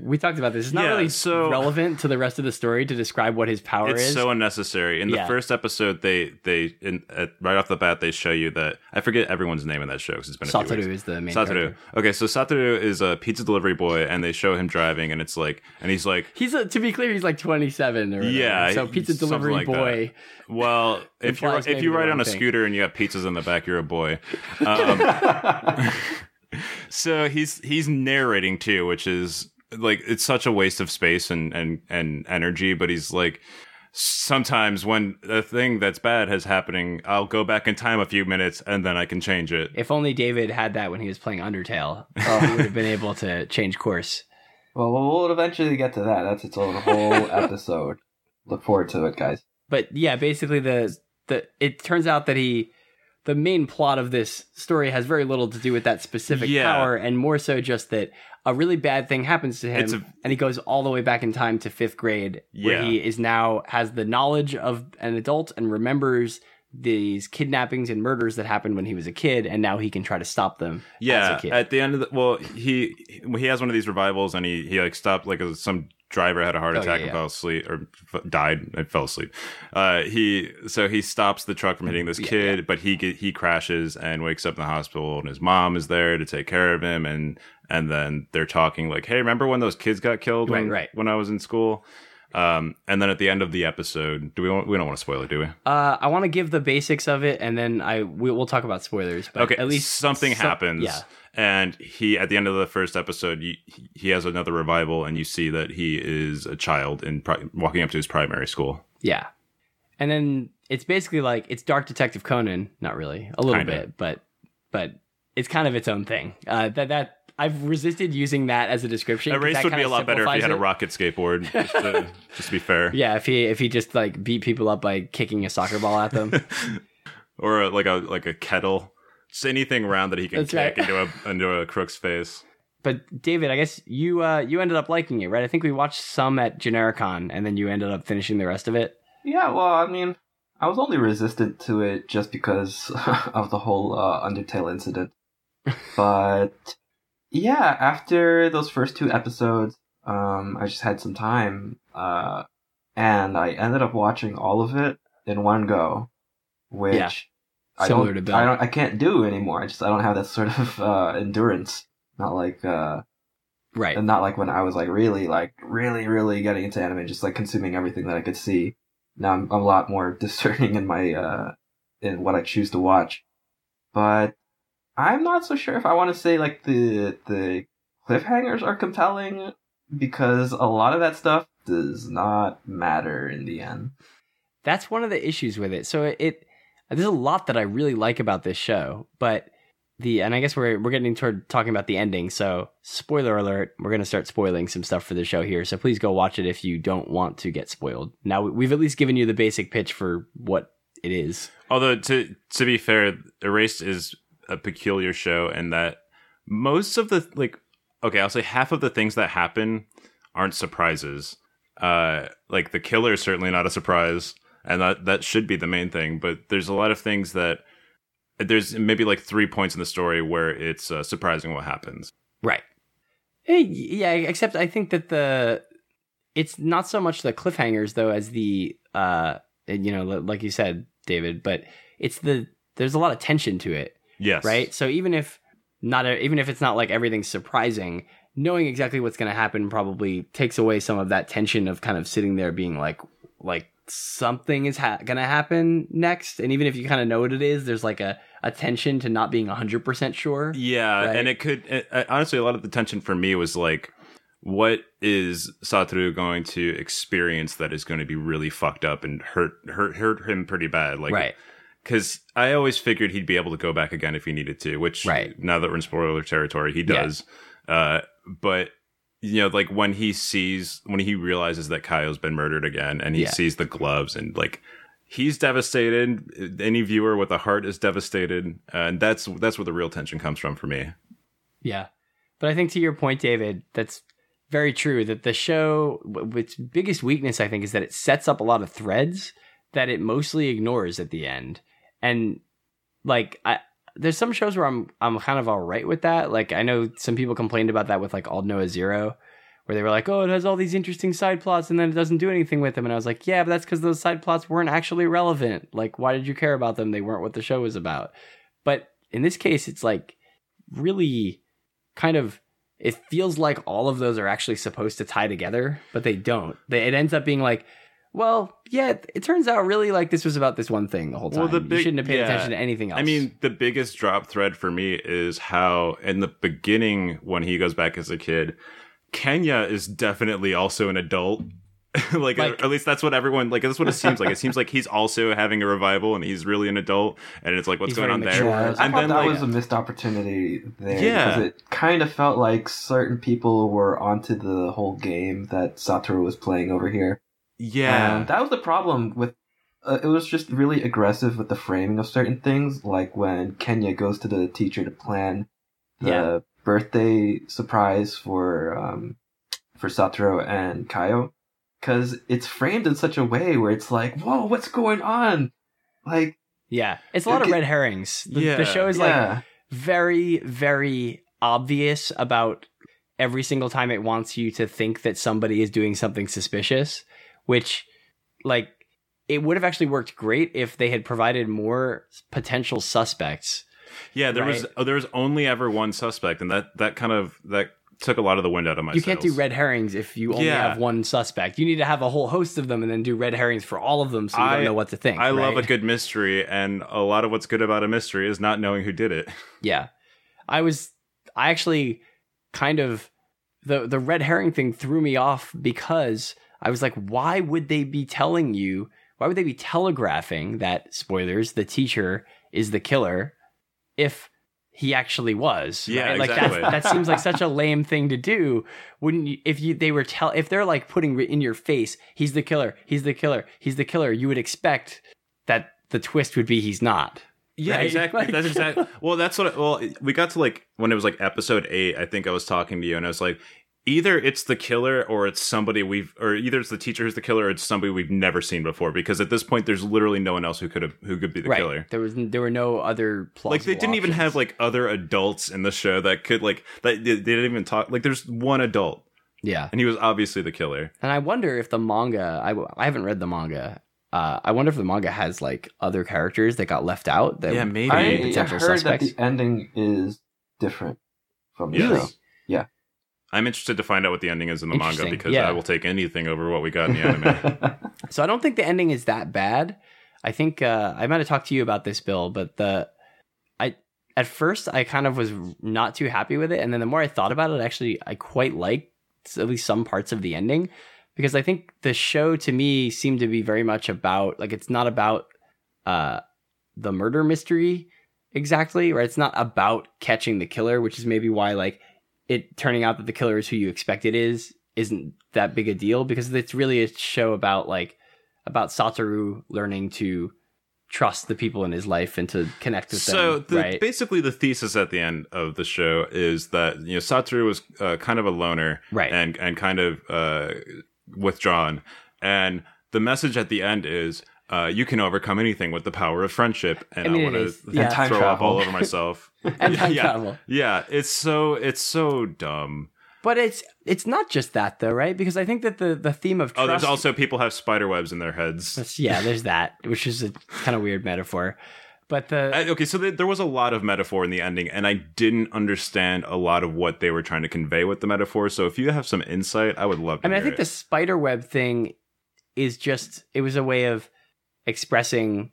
we talked about this. It's not Yeah, really so- relevant to the rest of the story to describe what his power It's is. so unnecessary. In the Yeah. first episode, they they in, at, right off the bat they show you that I forget everyone's name in that show because it's been a few Satoru weeks. is the main Satoru. character. Okay, so Satoru is a pizza delivery boy, and they show him driving, and it's like, and he's like, He's a, to be clear, he's like 27 or whatever. Yeah, So pizza delivery like that. boy. Well, if you if you ride on a thing. scooter and you got pizzas in the back, you're a boy. Um, so he's he's narrating too, which is like it's such a waste of space and and and energy. But he's like, sometimes when a thing that's bad has happening, I'll go back in time a few minutes and then I can change it. If only David had that when he was playing Undertale, uh, he would have been able to change course. well, we'll eventually get to that. That's its own whole episode. Look forward to it, guys. But yeah, basically the the it turns out that he the main plot of this story has very little to do with that specific Yeah. power and more so just that a really bad thing happens to him a- and he goes all the way back in time to 5th grade where he is now has the knowledge of an adult and remembers these kidnappings and murders that happened when he was a kid and now he can try to stop them Yeah, as a kid. at the end of the well, he he has one of these revivals, and he he like stopped like some driver had a heart Oh, attack yeah, and yeah. fell asleep or f- died and fell asleep. Uh, he so he stops the truck from hitting this Yeah, kid, but he he crashes and wakes up in the hospital, and his mom is there to take care of him, and and then they're talking like, hey, remember when those kids got killed when Right, right. when I was in school? Um, and then at the end of the episode, do we want, we don't want to spoil it, do we? Uh, I want to give the basics of it, and then I we, we'll talk about spoilers. But okay at least something some- happens Yeah, and he at the end of the first episode he, he has another revival and you see that he is a child in pri- walking up to his primary school yeah. And then it's basically like it's Dark Detective Conan, not really, a little Kinda. bit, but but it's kind of its own thing. Uh, that that I've resisted using that as a description. Erased would be a lot better if he simplifies had a rocket skateboard just to, just to be fair Yeah, if he if he just like beat people up by kicking a soccer ball at them. or a, like a like a kettle just anything round that he can That's kick right. into a into a crook's face but David, I guess you uh, you ended up liking it, right? I think we watched some at Genericon, and then you ended up finishing the rest of it. Yeah, well, I mean, I was only resistant to it just because of the whole uh, Undertale incident. but yeah, after those first two episodes, um, I just had some time, uh, and I ended up watching all of it in one go, which Yeah, I don't, I don't, I can't do anymore. I just, I don't have that sort of uh, endurance. Not like, uh, Right. and not like when I was like really, like really, really getting into anime, just like consuming everything that I could see. Now I'm, I'm a lot more discerning in my uh in what I choose to watch. But I'm not so sure if I want to say like the the cliffhangers are compelling because a lot of that stuff does not matter in the end. that's one of the issues with it. So it, it there's a lot that I really like about this show, but the and I guess we're we're getting toward talking about the ending. So spoiler alert, we're gonna start spoiling some stuff for the show here. So please go watch it if you don't want to get spoiled. Now we've at least given you the basic pitch for what it is. Although to to be fair, Erased is a peculiar show and that most of the like okay, I'll say half of the things that happen aren't surprises. Uh like the killer is certainly not a surprise, and that that should be the main thing, but there's a lot of things that there's maybe like three points in the story where it's uh, surprising what happens. Right. Yeah, except I think that the it's not so much the cliffhangers though as the uh you know like you said David, but it's the there's a lot of tension to it, Yes. right? So even if not a, even if it's not like everything's surprising, knowing exactly what's going to happen probably takes away some of that tension of kind of sitting there being like like something is ha- going to happen next and even if you kind of know what it is there's like a, a tension to not being 100% sure Yeah, Right? and it could it, uh, honestly a lot of the tension for me was like, what is Satoru going to experience that is going to be really fucked up and hurt hurt hurt him pretty bad? Like, right Because I always figured he'd be able to go back again if he needed to. Which, Right. now that we're in spoiler territory, he Yeah. does. Uh, but you know, like when he sees when he realizes that Kayo's been murdered again, and he Yeah. sees the gloves, and like he's devastated. Any viewer with a heart is devastated, and that's that's where the real tension comes from for me. Yeah. But I think to your point, David, that's very true that the show, w- its biggest weakness, I think, is that it sets up a lot of threads that it mostly ignores at the end. And like, I, there's some shows where I'm, I'm kind of all right with that. Like, I know some people complained about that with like Aldnoah.Zero, where they were like, oh, it has all these interesting side plots and then it doesn't do anything with them. And I was like, yeah, but that's because those side plots weren't actually relevant. Like, why did you care about them? They weren't what the show was about. But in this case, it's like really kind of it feels like all of those are actually supposed to tie together, but they don't. It ends up being like, well, yeah, it, it turns out really like this was about this one thing the whole time. Well, the you shouldn't have paid yeah. attention to anything else. I mean, the biggest drop thread for me is how in the beginning when he goes back as a kid, Kenya is definitely also an adult. like, Like- at least that's what everyone like. That's what it seems like. It seems like he's also having a revival, and he's really an adult. And it's like, what's He's going on mature. there? Yeah, I And thought then, that like- was a missed opportunity there Yeah. because it kind of felt like certain people were onto the whole game that Satoru was playing over here. Yeah, And that was the problem with. Uh, it was just really aggressive with the framing of certain things, like when Kenya goes to the teacher to plan the Yeah. birthday surprise for um, for Satoru and Kayo, because it's framed in such a way where it's like, "Whoa, what's going on?" Like, yeah, it's a lot of red herrings. The, Yeah. the show is like very, very obvious about every single time it wants you to think that somebody is doing something suspicious, which, like, it would have actually worked great if they had provided more potential suspects. yeah. There was right. oh, there was only ever one suspect, and that that kind of that took a lot of the wind out of my. you can't do red herrings if you only Yeah. have one suspect. You need to have a whole host of them and then do red herrings for all of them so you I- don't know what to think. I love a good mystery, and a lot of what's good about a mystery is not knowing who did it. Yeah. I was I actually kind of the the red herring thing threw me off because I was like why would they be telling you why would they be telegraphing that spoilers the teacher is the killer if he actually was Yeah, right? like exactly. that that seems like such a lame thing to do wouldn't you if you they were tell if they're like putting in your face he's the killer he's the killer he's the killer you would expect that the twist would be he's not Yeah, Right? exactly. Like- That's exactly. Well, that's what. I, Well, we got to like when it was like episode eight. I think I was talking to you, and I was like, either it's the killer or it's somebody we've, or either it's the teacher who's the killer, or it's somebody we've never seen before. Because at this point, there's literally no one else who could have who could be the right killer. there was there were no other plausible Like they didn't even have like other adults in the show that could like that. They, they didn't even talk. Like there's one adult, Yeah, and he was obviously the killer. and I wonder if the manga. I I haven't read the manga. Uh, I wonder if the manga has like other characters that got left out. That Yeah, maybe. be I, I heard suspects. that the ending is different from the Yes. show. I'm interested to find out what the ending is in the manga because yeah. I will take anything over what we got in the anime. So I don't think the ending is that bad. I think uh, I might have talked to you about this, Bill, but the I at first I kind of was not too happy with it, and then the more I thought about it, actually I quite liked at least some parts of the ending because I think the show to me seemed to be very much about like it's not about uh, the murder mystery exactly, right? It's not about catching the killer, which is maybe why like it turning out that the killer is who you expect it is isn't that big a deal because it's really a show about like about Satoru learning to trust the people in his life and to connect with them. so them. the, right? basically the thesis at the end of the show is that you know Satoru was uh, kind of a loner Right. and and kind of uh, withdrawn and the message at the end is uh, you can overcome anything with the power of friendship, and I I, mean, it want to Yeah. And time throw up all over myself. and time yeah, travel. yeah, it's so it's so dumb. But it's it's not just that though, right? Because I think that the the theme of Oh, there's also people have spider webs in their heads. That's- yeah, there's that, which is a kind of weird metaphor. But the I- okay, so th- there was a lot of metaphor in the ending, and I didn't understand a lot of what they were trying to convey with the metaphor. So if you have some insight, I would love to. I mean, I think it. the spider web thing is just it was a way of expressing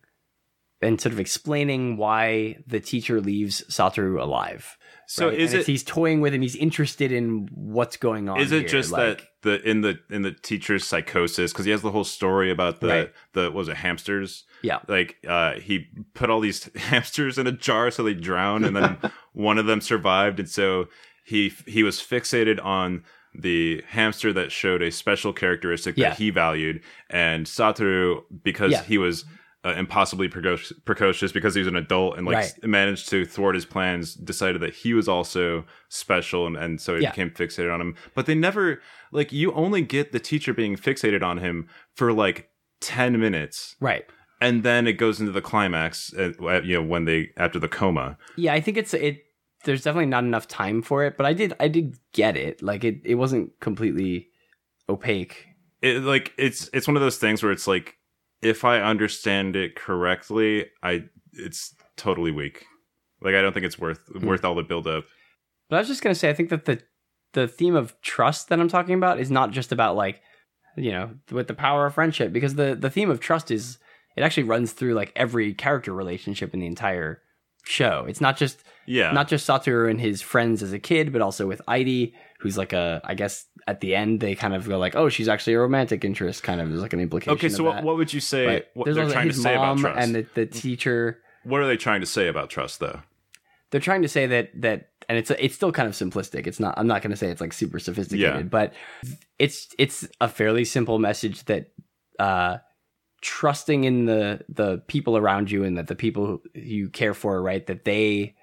and sort of explaining why the teacher leaves Satoru alive. So right? is And it he's toying with him? He's interested in what's going on. is it here, just like- that the in the in the teacher's psychosis because he has the whole story about the Right. the was it hamsters Yeah. like uh he put all these hamsters in a jar so they drown and then one of them survived and so he he was fixated on the hamster that showed a special characteristic Yeah. that he valued and Satoru because Yeah. he was uh, impossibly precoci- precocious because he was an adult and like Right. s- managed to thwart his plans decided that he was also special and, and so he Yeah. became fixated on him but they never like you only get the teacher being fixated on him for like 10 minutes right? and then it goes into the climax uh, you know when they after the coma Yeah, I think it's it. There's definitely not enough time for it, but I did I did get it. Like it it wasn't completely opaque. it like it's it's one of those things where it's like if i understand it correctly i it's totally weak like i don't think it's worth Hmm. worth all the build up But I was just gonna say, I think that the the theme of trust that I'm talking about is not just about like, you know, with the power of friendship, because the the theme of trust is it actually runs through like every character relationship in the entire show. It's not just yeah not just Satoru and his friends as a kid, but also with Airi, who's like a I guess at the end they kind of go like, oh, she's actually a romantic interest, kind of is like an implication. okay so what, what would you say But what there's they're trying to say about trust and the, the teacher. what are they trying to say about trust though they're trying to say that that and it's it's still kind of simplistic it's not i'm not going to say it's like super sophisticated Yeah. but it's it's a fairly simple message that uh trusting in the the people around you and that the people you care for right that they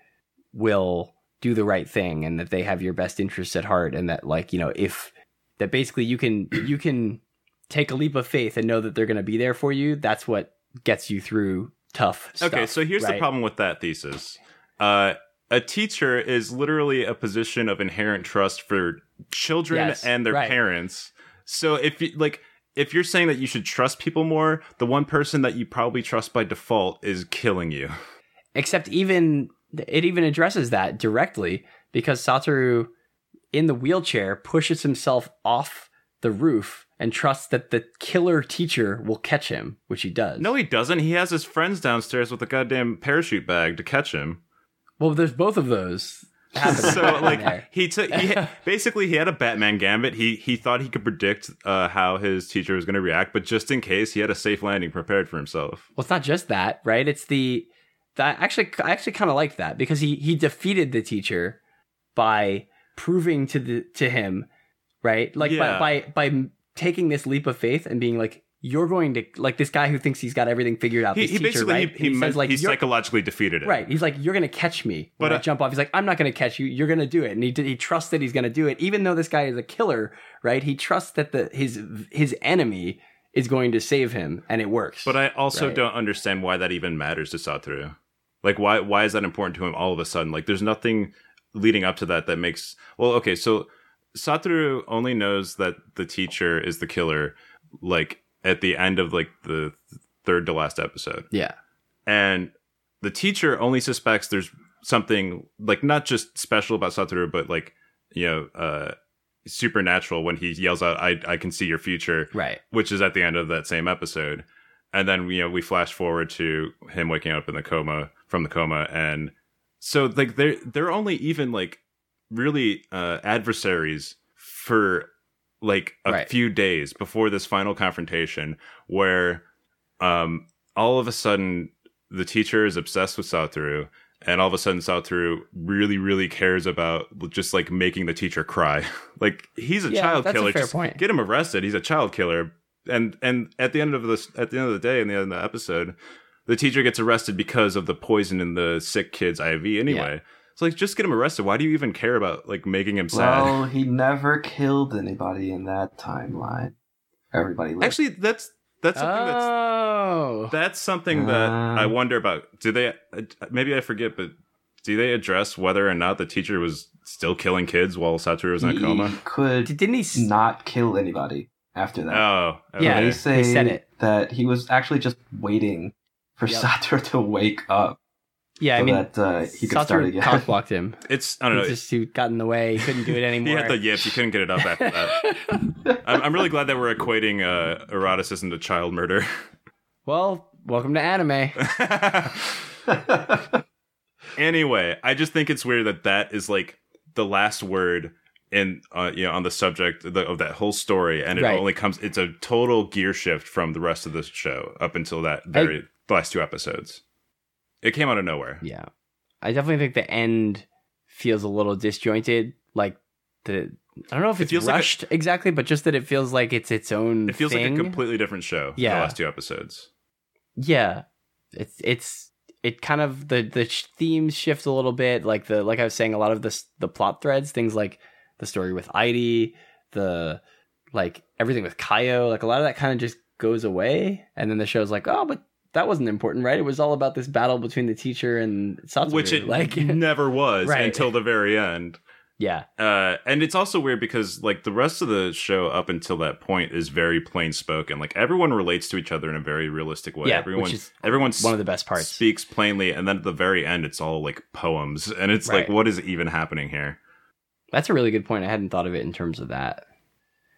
will do the right thing and that they have your best interests at heart and that like you know if that basically you can you can take a leap of faith and know that they're going to be there for you that's what gets you through tough stuff okay so here's the problem with that thesis. Uh a teacher is literally a position of inherent trust for children Yes, and their right. parents. So if you like if you're saying that you should trust people more the one person that you probably trust by default is killing you except even it even addresses that directly because Satoru in the wheelchair pushes himself off the roof and trusts that the killer teacher will catch him, which he does. no he doesn't he has his friends downstairs with a goddamn parachute bag to catch him well, there's both of those. So like he took he basically he had a batman gambit he he thought he could predict uh, how his teacher was going to react but just in case he had a safe landing prepared for himself well, it's not just that, right? It's the that actually I actually kind of liked that because he he defeated the teacher by proving to the to him, right? Like Yeah. by by by taking this leap of faith and being like. You're going to like this guy who thinks he's got everything figured out. he, This he teacher, basically right? he, And he, says, like he psychologically defeated it Right. He's like, you're gonna catch me when But, I uh, jump off. He's like, I'm not gonna catch you. You're gonna do it. And he he trusts that he's gonna do it, even though this guy is a killer. Right. He trusts that the his his enemy is going to save him, and it works. but i also Right. don't understand why that even matters to satoru like why why is that important to him all of a sudden like there's nothing leading up to that that makes well okay so satoru only knows that the teacher is the killer like at the end of like the third to last episode yeah, and the teacher only suspects there's something like not just special about Satoru, but like you know, uh, supernatural when he yells out, "I I can see your future," right. which is at the end of that same episode. And then you know we flash forward to him waking up in the coma from the coma, and so like they're they're only even like really uh, adversaries for like a Right. few days before this final confrontation, where um all of a sudden the teacher is obsessed with Satoru. And all of a sudden, Satoru really, really cares about just like making the teacher cry. like he's a Yeah, child that's a killer. fair Just point. Get him arrested. He's a child killer. And and at the end of this, at the end of the day, in the end of the episode, the teacher gets arrested because of the poison in the sick kid's IV. Anyway, so like, just get him arrested. Why do you even care about like making him sad? Well, he never killed anybody in that timeline. Everybody lived. Actually, that's that's something that's oh, that's something that Uh. I wonder about. Do they? uh, Maybe I forget, but do they address whether or not the teacher was still killing kids while Satoru was in a coma? could didn't he? s- not kill anybody after that. Oh, Yeah, okay. they say said it. that he was actually just waiting for Yep. Satoru to wake up yeah, so I mean, that uh, he could start Satoru again. cockblocked him. It's I don't He know. just he got in the way. He couldn't do it anymore. He had the yips. He couldn't get it up after that. I'm, I'm really glad that we're equating uh, eroticism to child murder. well, welcome to anime. anyway, I just think it's weird that that is like the last word in uh, you know on the subject of, the, of that whole story, and it Right. only comes. It's a total gear shift from the rest of the show up until that very the last two episodes. It came out of nowhere. Yeah, I definitely think the end feels a little disjointed. Like the I don't know if It it's feels like a- rushed exactly, but just that it feels like it's its own. It feels thing. like a completely different show. Yeah. the last two episodes. Yeah, it's it's it kind of the the sh- themes shift a little bit. Like the like I was saying, a lot of the the plot threads, things like the story with Airi, the like everything with Kayo, like a lot of that kind of just goes away, and then the show's like, oh, but that wasn't important, right? It was all about this battle between the teacher and Satoru. Which it like, never was Right. until the very end. yeah, Uh, and it's also weird because like the rest of the show up until that point is very plain spoken. Like everyone relates to each other in a very realistic way. yeah, everyone, which is everyone one of the best parts. speaks plainly, and then at the very end, it's all like poems, and it's like, what is even happening here? That's a really good point. I hadn't thought of it in terms of that.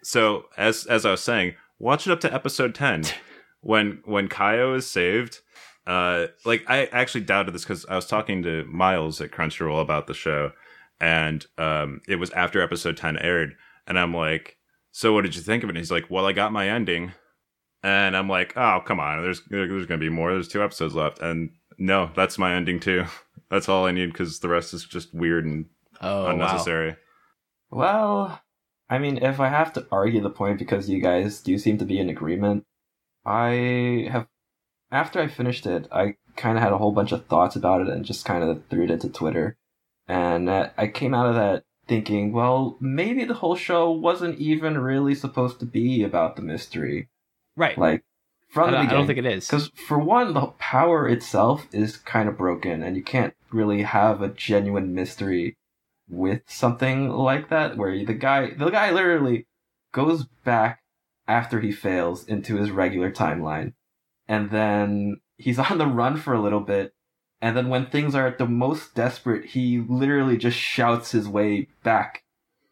So as as I was saying, watch it up to episode ten when when Kayo is saved. Uh, like I actually doubted this because I was talking to Miles at Crunchyroll about the show, and um, it was after episode ten aired, and I'm like, "So what did you think of it?" And he's like, "Well, I got my ending," and I'm like, "Oh, come on, there's there's gonna be more. There's two episodes left, and no, that's my ending too. That's all I need because the rest is just weird and Oh, wow. unnecessary." Well, I mean, if I have to argue the point because you guys do seem to be in agreement, I have. After I finished it, I kind of had a whole bunch of thoughts about it and just kind of threw it into Twitter. And I came out of that thinking, well, maybe the whole show wasn't even really supposed to be about the mystery. right. Like, I from the don't, I don't think it is. Because for one, the power itself is kind of broken, and you can't really have a genuine mystery with something like that, where the guy, the guy literally goes back after he fails into his regular timeline, and then he's on the run for a little bit, and then when things are at the most desperate, he literally just shouts his way back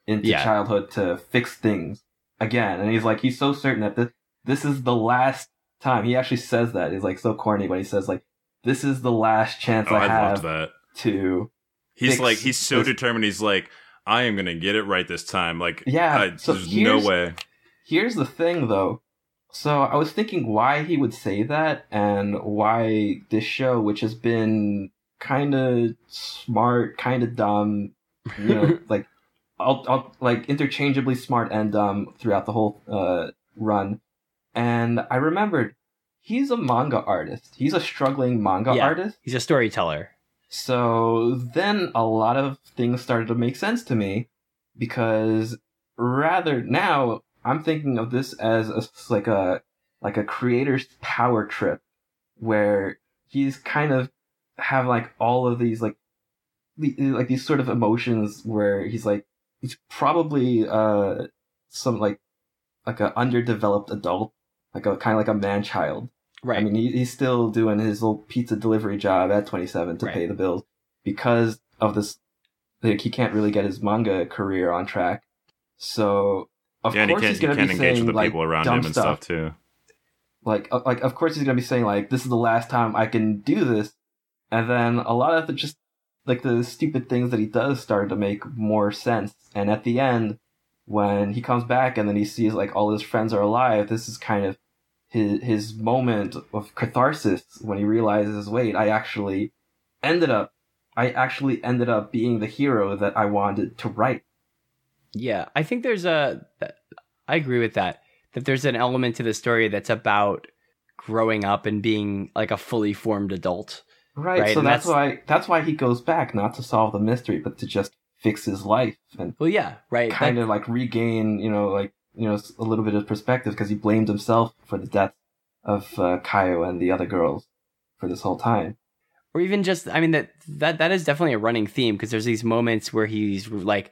into Yeah. childhood to fix things again, and he's like, he's so certain that this this is the last time. He actually says that. He's like so corny when he says like, "This is the last chance Oh, I I have that. to." He's like he's so this- determined. He's like, I am gonna get it right this time. Like, Yeah, I, so there's no way. Here's the thing, though. So I was thinking why he would say that, and why this show, which has been kind of smart, kind of dumb, you know, like, I'll, I'll, like interchangeably smart and dumb throughout the whole uh, run. And I remembered he's a manga artist. He's a struggling manga Yeah. artist. He's a storyteller. So then a lot of things started to make sense to me because rather now I'm thinking of this as a, like a like a creator's power trip where he's kind of have like all of these like like these sort of emotions where he's like he's probably uh some like like a underdeveloped adult like a kind of like a man child Right. I mean, he, he's still doing his little pizza delivery job at 27 to Right. pay the bills because of this. Like, he can't really get his manga career on track. So, of yeah, he course, can't, he's going to be engage saying with the like people around dumb him and stuff too. Like, like of course, he's going to be saying like, "This is the last time I can do this," and then a lot of the just like the stupid things that he does start to make more sense. And at the end, when he comes back and then he sees like all his friends are alive, this is kind of his his moment of catharsis when he realizes, wait, I actually ended up, I actually ended up being the hero that I wanted to write. Yeah, I think there's a. I agree with that. That there's an element to the story that's about growing up and being like a fully formed adult. Right. Right, so that's, that's- why that's why he goes back not to solve the mystery, but to just fix his life and Well, yeah, right. kind of like regain, you know, like you know, a little bit of perspective because he blamed himself for the death of uh, Kayo and the other girls for this whole time. Or even just, I mean, that that that is definitely a running theme because there's these moments where he's like,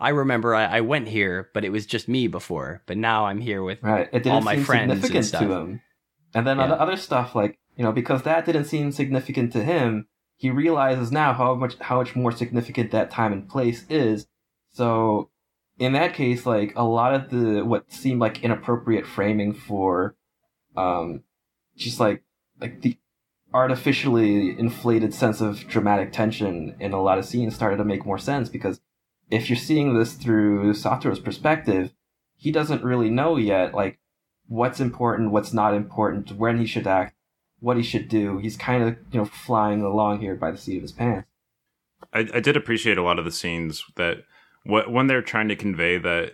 I remember I, I, went here, but it was just me before, but now I'm here with right. It didn't all my seem friends significant and stuff. to him. And then Yeah. other other stuff like you know because that didn't seem significant to him, he realizes now how much how much more significant that time and place is. So in that case, like a lot of the what seemed like inappropriate framing for, um, just like like the artificially inflated sense of dramatic tension in a lot of scenes started to make more sense because if you're seeing this through Satoru's perspective, he doesn't really know yet like what's important, what's not important, when he should act, what he should do. He's kind of you know flying along here by the seat of his pants. I, I did appreciate a lot of the scenes that wh- when they're trying to convey that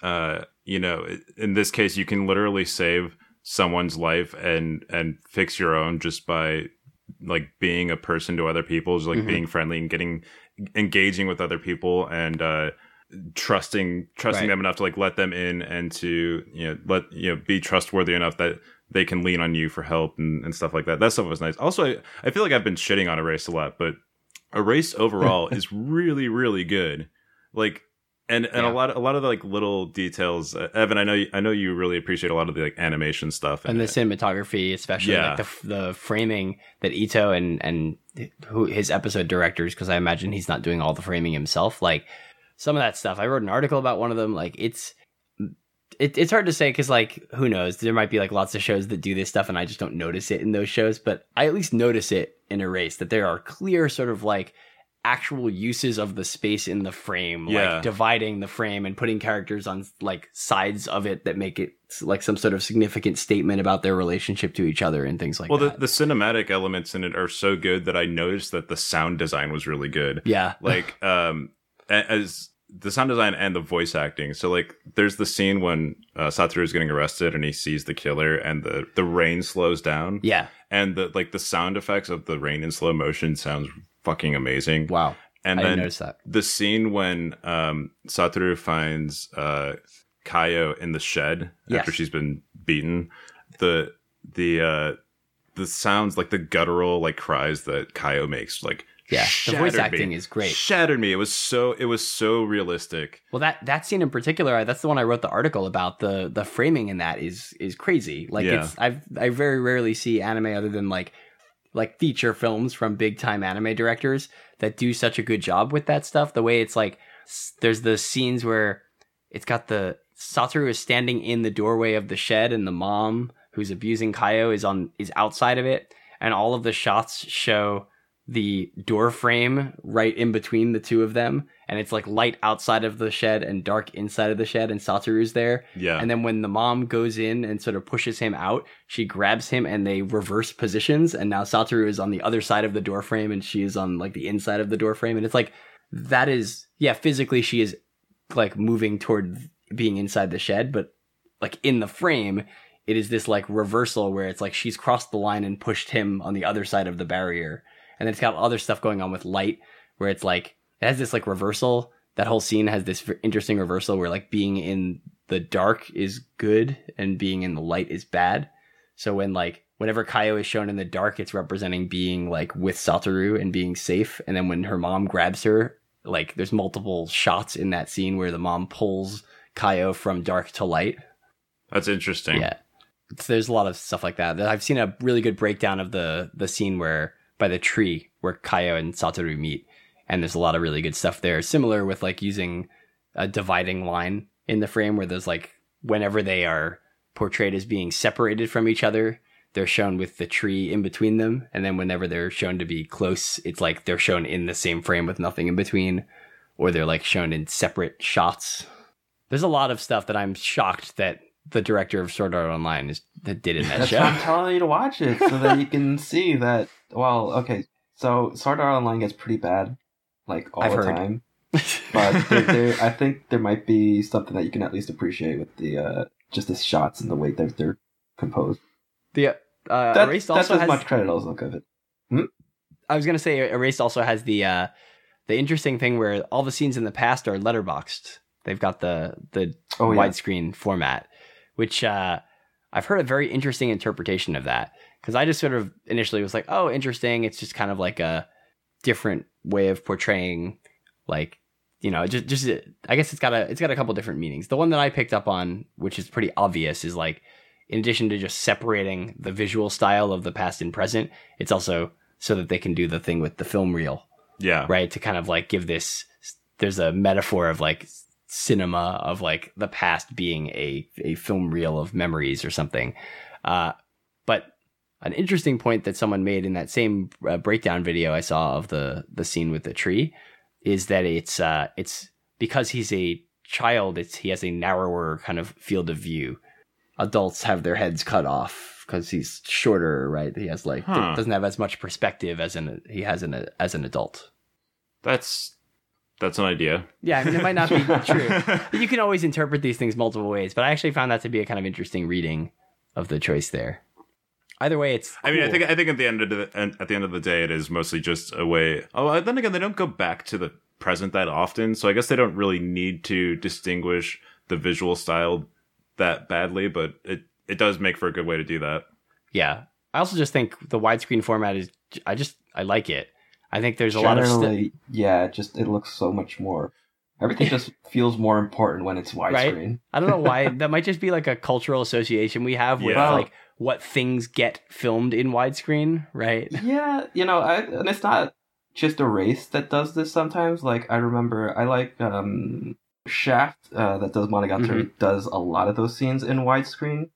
uh you know in this case you can literally save someone's life and and fix your own just by like being a person to other people just like Mhm. being friendly and getting engaging with other people and uh trusting trusting Right. them enough to like let them in and to you know let you know be trustworthy enough that they can lean on you for help and, and stuff like that. That stuff was nice. Also I, I feel like i've been shitting on erased a lot but erased overall is really really good. Like and and Yeah. a lot a lot of the like little details uh, evan i know you, i know you really appreciate a lot of the like animation stuff and the cinematography, especially Yeah. like the the framing that Ito and and who his episode directors, because I imagine he's not doing all the framing himself. Like some of that stuff, I wrote an article about one of them. Like it's it, it's hard to say because like who knows? There might be like lots of shows that do this stuff, and I just don't notice it in those shows. But I at least notice it in Erased that there are clear sort of like actual uses of the space in the frame Yeah. like dividing the frame and putting characters on like sides of it that make it like some sort of significant statement about their relationship to each other and things like that. well the, the cinematic elements in it are so good that i noticed that the sound design was really good. Yeah. Like um as the sound design and the voice acting. So like there's the scene when uh, satoru is getting arrested and he sees the killer and the the rain slows down. Yeah. And the like the sound effects of the rain in slow motion sounds fucking amazing wow and i then the scene when um satoru finds uh kayo in the shed Yes. after she's been beaten the the uh the sounds like the guttural like cries that kayo makes like yeah the voice acting me. is great shattered me it was so it was so realistic Well, that that scene in particular, I- that's the one I wrote the article about. the The framing in that is is crazy. Like Yeah. it's I've I very rarely see anime other than like like feature films from big time anime directors that do such a good job with that stuff. The way it's like there's the scenes where it's got the Satoru is standing in the doorway of the shed and the mom who's abusing Kayo is on is outside of it and all of the shots show the door frame right in between the two of them and it's like light outside of the shed and dark inside of the shed and Satoru's there yeah and then when the mom goes in and sort of pushes him out, she grabs him and they reverse positions. And now Satoru is on the other side of the door frame and she is on like the inside of the door frame. And it's like, that is, yeah, physically she is like moving toward being inside the shed, but like in the frame, it is this like reversal where it's like she's crossed the line and pushed him on the other side of the barrier. And then it's got other stuff going on with light where it's like, it has this like reversal. That whole scene has this interesting reversal where like being in the dark is good and being in the light is bad. So when like whenever Kayo is shown in the dark, it's representing being like with Satoru and being safe. And then when her mom grabs her, like there's multiple shots in that scene where the mom pulls Kayo from dark to light. that's interesting Yeah. It's, there's a lot of stuff like that. I've seen a really good breakdown of the the scene where by the tree where Kayo and Satoru meet. And there's a lot of really good stuff there. Similar with like using a dividing line in the frame where there's like whenever they are portrayed as being separated from each other, they're shown with the tree in between them. And then whenever they're shown to be close, it's like they're shown in the same frame with nothing in between. Or they're like shown in separate shots. There's a lot of stuff that I'm shocked that the director of Sword Art Online is that did in that That's show. I'm telling you to watch it so that you can see that. Well, okay, so Sword Art Online gets pretty bad, like all I've the heard. time. But there, there, I think there might be something that you can at least appreciate with the uh, just the shots and the way that they're composed. the uh, That, Erased that's also as has. much credit as I'll give it. I was gonna say Erased also has the uh, the interesting thing where all the scenes in the past are letterboxed. They've got the the Oh yeah, widescreen format, which uh, I've heard a very interesting interpretation of that because I just sort of initially was like, oh, interesting. It's just kind of like a different way of portraying, like you know, just just I guess it's got a it's got a couple different meanings. The one that I picked up on, which is pretty obvious, is like in addition to just separating the visual style of the past and present, it's also so that they can do the thing with the film reel, Yeah. right? To kind of like give this. There's a metaphor of like cinema of like the past being a a film reel of memories or something. Uh, but an interesting point that someone made in that same uh, breakdown video I saw of the the scene with the tree is that it's uh it's because he's a child it's he has a narrower kind of field of view adults have their heads cut off because he's shorter right he has like Huh. doesn't have as much perspective as an he has an as an adult That's that's an idea. yeah i mean it might not be true But you can always interpret these things multiple ways but i actually found that to be a kind of interesting reading of the choice there either way it's I mean, I think I think at the end of the at the end of the day, it is mostly just a way. Oh, then again, they don't go back to the present that often, so I guess they don't really need to distinguish the visual style that badly. But it it does make for a good way to do that. Yeah. I also just think the widescreen format is I just I like it. I think there's a lot of st- Generally, yeah, it just it looks so much more. Everything just feels more important when it's widescreen. I don't know why that might just be like a cultural association we have with Yeah. like what things get filmed in widescreen, right? Yeah, you know, I, and it's not just Erased that does this sometimes. Like I remember, I like um, Shaft uh, that does Monogatari does a lot of those scenes in widescreen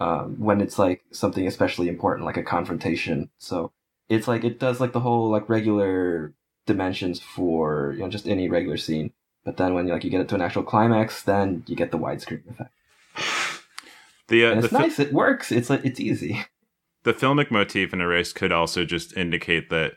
um, when it's like something especially important, like a confrontation. So it's like it does like the whole like regular dimensions for you know just any regular scene. But then when you like you get it to an actual climax, then you get the widescreen effect. The uh, And the, it's fi- nice. It works. It's like it's easy. the filmic motif in Erased could also just indicate that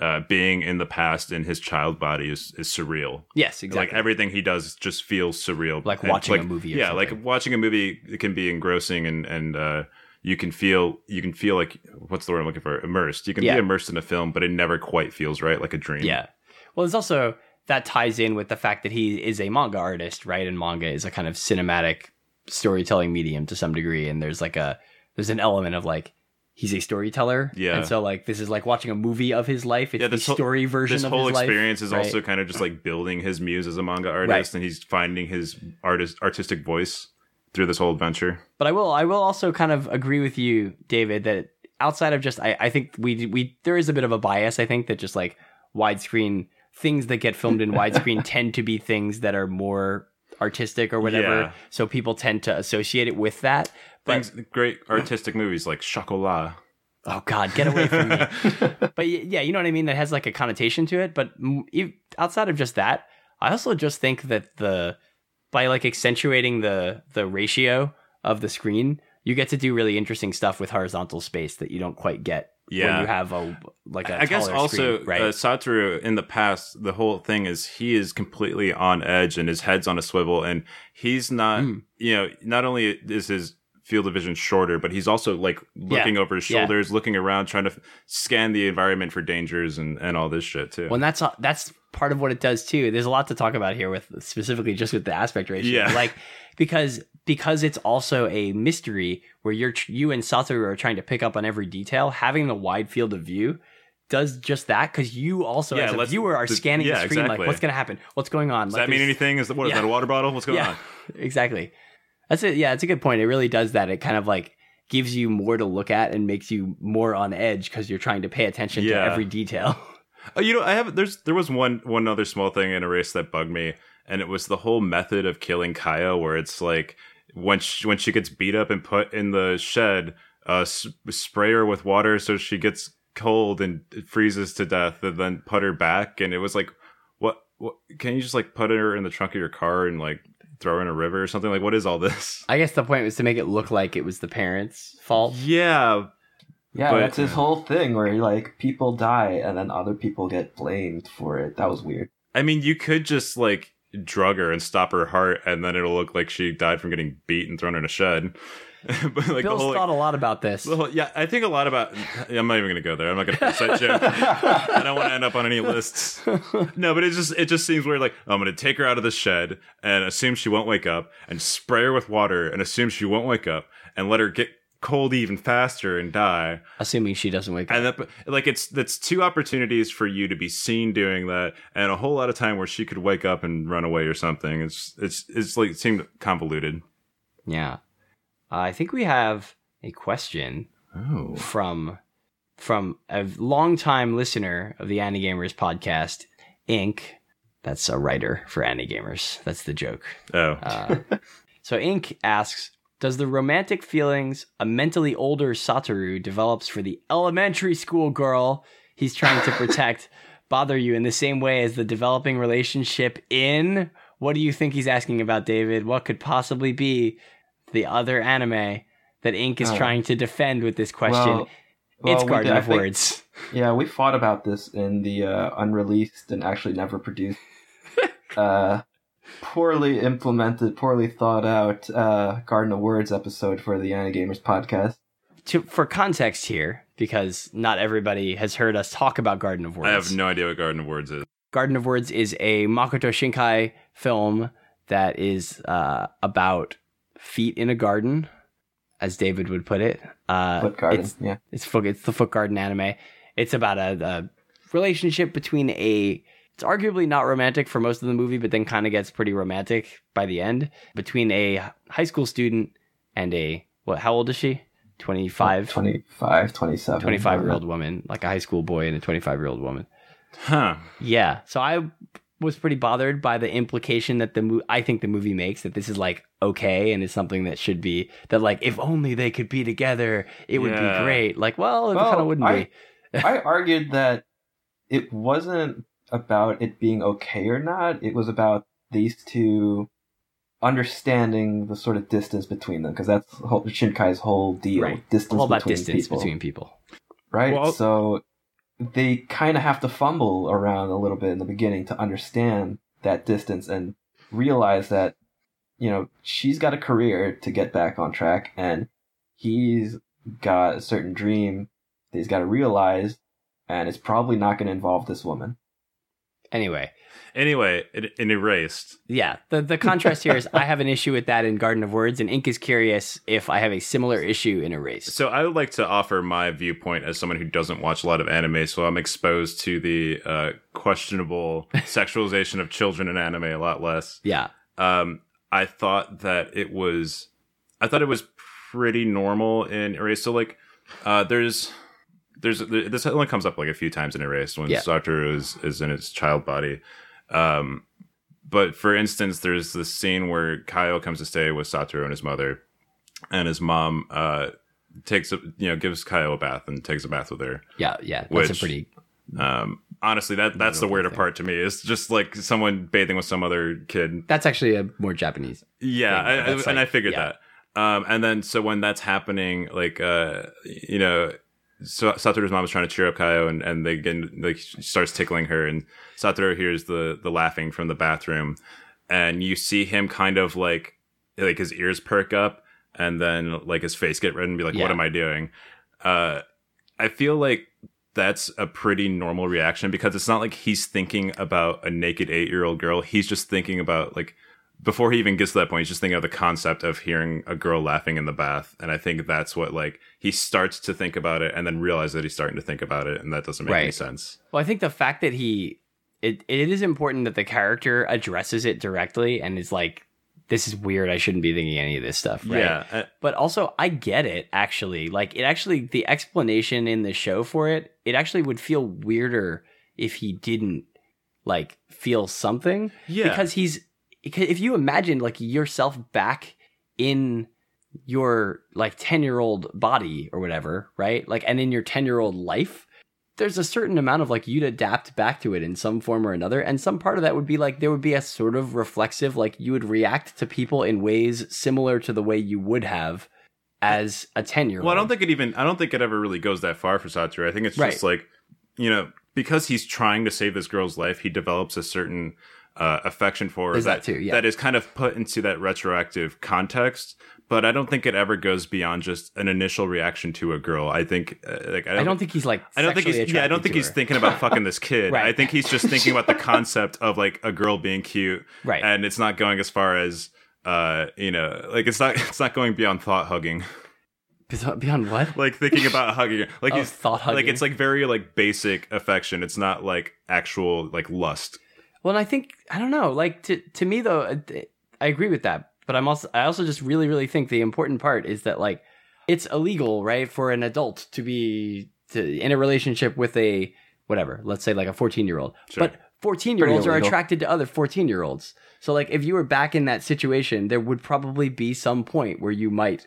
uh, being in the past in his child body is, is surreal. Yes, exactly. Like everything he does just feels surreal. Like And, watching a movie or yeah, something. like watching a movie it can be engrossing and and uh, you can feel you can feel like what's the word I'm looking for? Immersed. You can Yeah. be immersed in a film, but it never quite feels right, like a dream. yeah. Well, there's also that ties in with the fact that he is a manga artist, right? And manga is a kind of cinematic storytelling medium to some degree and there's like a there's an element of like he's a storyteller. Yeah. And so like this is like watching a movie of his life. It's Yeah, the this whole- story version This of whole his life, experience is right? also kind of just like building his muse as a manga artist, Right. and he's finding his artist artistic voice through this whole adventure. But I will I will also kind of agree with you, David, that outside of just I, I think we we there is a bit of a bias, I think, that just like widescreen things that get filmed in widescreen tend to be things that are more artistic or whatever. Yeah. So people tend to associate it with that. But Things, great artistic movies like Chocolat. oh god, get away from me. but yeah, you know what I mean. That has like a connotation to it. But outside of just that, I also just think that the by like accentuating the the ratio of the screen, you get to do really interesting stuff with horizontal space that you don't quite get when Yeah. you have a like a I guess also screen, right. uh, Satoru in the past, the whole thing is he is completely on edge and his head's on a swivel, and he's not. Mm. You know, not only is his field of vision shorter, but he's also like looking over his yeah. shoulders, looking around, trying to scan the environment for dangers and and all this shit too. Well, and that's uh, that's part of what it does too. There's a lot to talk about here with specifically just with the aspect ratio. Yeah. Like because because it's also a mystery where you're you and Satoru are trying to pick up on every detail. Having the wide field of view does just that because you also Yeah, as a viewer are the- scanning yeah, the screen exactly. like what's going to happen, what's going on. Does Like, that mean anything? Is that what is Yeah. that a water bottle? What's going yeah, on? exactly. That's it. Yeah, it's a good point. It really does that. It kind of like gives you more to look at and makes you more on edge because you're trying to pay attention Yeah. to every detail. Oh, you know, I have. There's there was one one other small thing in Erased that bugged me, and it was the whole method of killing Kayo, where it's like when she, when she gets beat up and put in the shed, uh, s- spray her with water so she gets cold and freezes to death, and then put her back. And it was like, what? What? Can you just like put her in the trunk of your car and like throw in a river or something? Like, what is all this? I guess the point was to make it look like it was the parents' fault. Yeah, Yeah, But- that's his whole thing where like people die and then other people get blamed for it. That was weird. I mean, you could just like drug her and stop her heart, and then it'll look like she died from getting beat and thrown in a shed. but like Bill's whole, thought a lot about this. whole- yeah, I think a lot about. I'm not even gonna go there. I'm not gonna finish that joke. I don't want to end up on any lists. No, but it just it just seems weird. Like oh, I'm gonna take her out of the shed and assume she won't wake up, and spray her with water and assume she won't wake up, and let her get cold even faster and die. Assuming she doesn't wake up. And that, like it's that's two opportunities for you to be seen doing that, and a whole lot of time where she could wake up and run away or something. It's it's it's like it seemed convoluted. Yeah. Uh, I think we have a question Oh, from from a longtime listener of the Anigamers podcast, Inc. That's a writer for Anigamers. That's the joke. oh, Uh, so Inc. asks, does the romantic feelings a mentally older Satoru develops for the elementary school girl he's trying to protect bother you in the same way as the developing relationship in what do you think he's asking about, David? What could possibly be the other anime that Inc. is Oh. trying to defend with this question? Well, well, it's Garden of think- Words. Yeah, we fought about this in the uh, unreleased and actually never produced, uh, poorly implemented, poorly thought out uh, Garden of Words episode for the Anigamers podcast. To, for context here, because not everybody has heard us talk about Garden of Words. I have no idea what Garden of Words is. Garden of Words is a Makoto Shinkai film that is uh, about feet in a garden, as David would put it. Uh, Foot Garden, It's, yeah. it's, foot, it's the Foot Garden anime. It's about a, a relationship between a. It's arguably not romantic for most of the movie, but then kind of gets pretty romantic by the end between a high school student and a what? How old is she? 25? 25, 27. 25 year old woman, like a high school boy and a 25 year old woman. Huh. Yeah. So I was pretty bothered by the implication that the mo- I think the movie makes that this is like okay and it's something that should be that like if only they could be together, it would Yeah. be great. Like, well, it Well, kind of wouldn't I- be. I argued that it wasn't about it being okay or not. It was about these two understanding the sort of distance between them, because that's whole, Shinkai's whole deal. Right. Distance All about between distance people, between people. right? Well- so they kind of have to fumble around a little bit in the beginning to understand that distance and realize that you know she's got a career to get back on track, and he's got a certain dream that he's got to realize, and it's probably not going to involve this woman. Anyway, Anyway, it, it erased. yeah, the the contrast here is I have an issue with that in Garden of Words, and Ink is curious if I have a similar issue in Erased. So I would like to offer my viewpoint as someone who doesn't watch a lot of anime, so I'm exposed to the uh, questionable sexualization of children in anime a lot less. Yeah. Um, I thought that it was, I thought it was pretty normal in Erase. So like, uh, there's, there's this only comes up like a few times in Erased when Yeah. Satoru is is in his child body. Um, but for instance, there's this scene where Kayo comes to stay with Satoru and his mother, and his mom uh takes a you know gives Kayo a bath and takes a bath with her. Yeah, yeah. That's Which- a pretty Um, honestly, that that's the weirder thing. part to me. It's just like someone bathing with some other kid. that's actually a more Japanese. Yeah, I, though. That's and I figured yeah. that. Um, and then so when that's happening, like uh, you know, so Satoru's mom is trying to cheer up Kayo, and and they get like starts tickling her, and Satoru hears the the laughing from the bathroom, and you see him kind of like like his ears perk up, and then like his face get red and be like, Yeah. "What am I doing?" Uh, I feel like that's a pretty normal reaction because it's not like he's thinking about a naked eight year old girl. He's just thinking about like before he even gets to that point, he's just thinking of the concept of hearing a girl laughing in the bath. And I think that's what like he starts to think about it and then realize that he's starting to think about it and that doesn't make any sense. Well, I think the fact that he it it is important that the character addresses it directly and is like, this is weird. I shouldn't be thinking any of this stuff. Right? Yeah. uh, But also, I get it. Actually, like it actually the explanation in the show for it. It actually would feel weirder if he didn't like feel something yeah. because he's if you imagine like yourself back in your like 10 year old body or whatever right like and in your 10 year old life there's a certain amount of like you'd adapt back to it in some form or another and some part of that would be like there would be a sort of reflexive like you would react to people in ways similar to the way you would have as a 10 year old Well, I don't think it even. I don't think it ever really goes that far for Satoru. I think it's just Right. like, you know, because he's trying to save this girl's life, he develops a certain uh, affection for There's that too, yeah. that is kind of put into that retroactive context. but I don't think it ever goes beyond just an initial reaction to a girl. I think uh, like I I don't, don't think he's like. I don't think he's yeah I don't think he's her. thinking about fucking this kid. Right. I think he's just thinking about the concept of like a girl being cute, Right. And it's not going as far as uh you know like it's not it's not going beyond thought hugging. Beyond- what? like thinking about hugging like Oh, he's thought hugging. like it's like very like basic affection it's not like actual like lust Well, and I think I don't know. Like to to me though, I agree with that. But I'm also I also just really really think the important part is that like it's illegal, right, for an adult to be to, in a relationship with a whatever, let's say like a 14 year old. Sure. But 14 year olds are attracted to other 14 year olds. So like if you were back in that situation, there would probably be some point where you might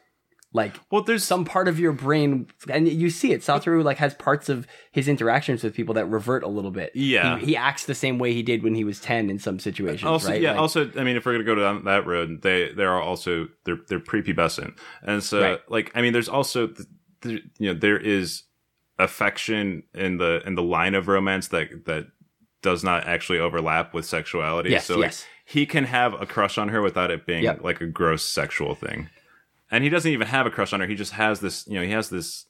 like well there's some part of your brain and you see it satoru like has parts of his interactions with people that revert a little bit Yeah. he, he acts the same way he did when he was 10 in some situations also right yeah Like- also i mean if we're gonna go down that road they they are also they're they're prepubescent and so Right. like i mean there's also th- th- you know there is affection in the in the line of romance that that does not actually overlap with sexuality Yes, so like, yes. he can have a crush on her without it being Yep. like a gross sexual thing and he doesn't even have a crush on her. He just has this you know he has this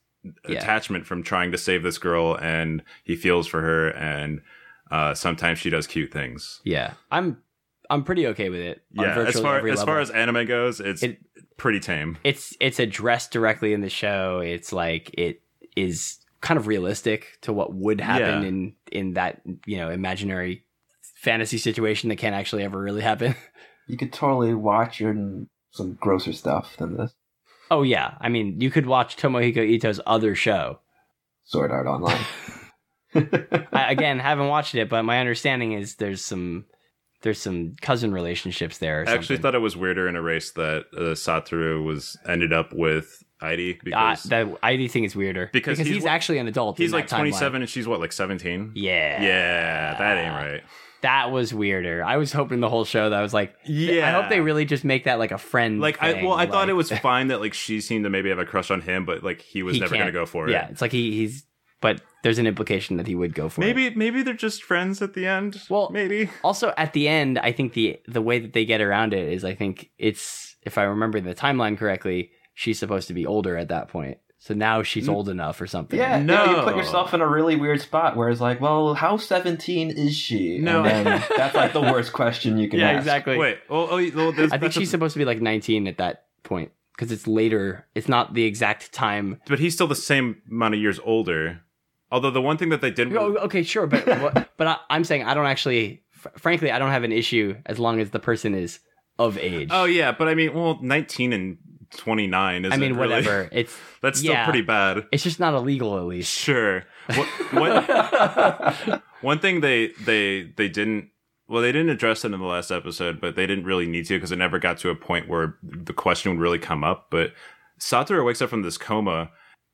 Yeah. attachment from trying to save this girl and he feels for her and uh, sometimes she does cute things. Yeah. I'm i'm pretty okay with it on yeah as virtually far every as far as anime goes it's It- pretty tame. It's it's addressed directly in the show. It's like it is kind of realistic to what would happen Yeah. in in that you know imaginary fantasy situation that can't actually ever really happen. You could totally watch your, some grosser stuff than this. oh yeah i mean you could watch tomohiko ito's other show Sword Art Online. I, again, haven't watched it, but my understanding is there's some there's some cousin relationships there. Or I actually thought it was weirder in Erased that uh, Satoru was ended up with Airi Ah, because that ID thing is weirder Because because, he's he's, actually an adult. he's in like that timeline. 27 and she's what like 17 Yeah, yeah that ain't right That was weirder. I was hoping the whole show that I was like, yeah I hope they really just make that like a friend. like I well I thought it was fine that like she seemed to maybe have a crush on him but like he was He never gonna go for it Yeah, it's like he he's, but there's an implication that he would go for it. maybe maybe they're just friends at the end Well, maybe Also, at the end, I think the the way that they get around it is, I think it's if I remember the timeline correctly, she's supposed to be older at that point. So now she's old enough or something. Yeah, No. no. you put yourself in a really weird spot where it's like, well, how 17 is she? No. And then that's like the worst question you can yeah, ask. exactly. wait oh, oh well, there's- I think she's a- supposed to be like 19 at that point because it's later. It's not the exact time. but he's still the same amount of years older although the one thing that they didn't Oh, okay, sure, but what, but I, I'm saying I don't actually. Fr- frankly, I don't have an issue as long as the person is of age. oh yeah but I mean well 19 and 29 is I mean, whatever. It's that's still yeah. pretty bad It's just not illegal, at least. Sure. What, what, one thing they they they didn't well they didn't address it in the last episode, but they didn't really need to because it never got to a point where the question would really come up. But Satoru wakes up from this coma,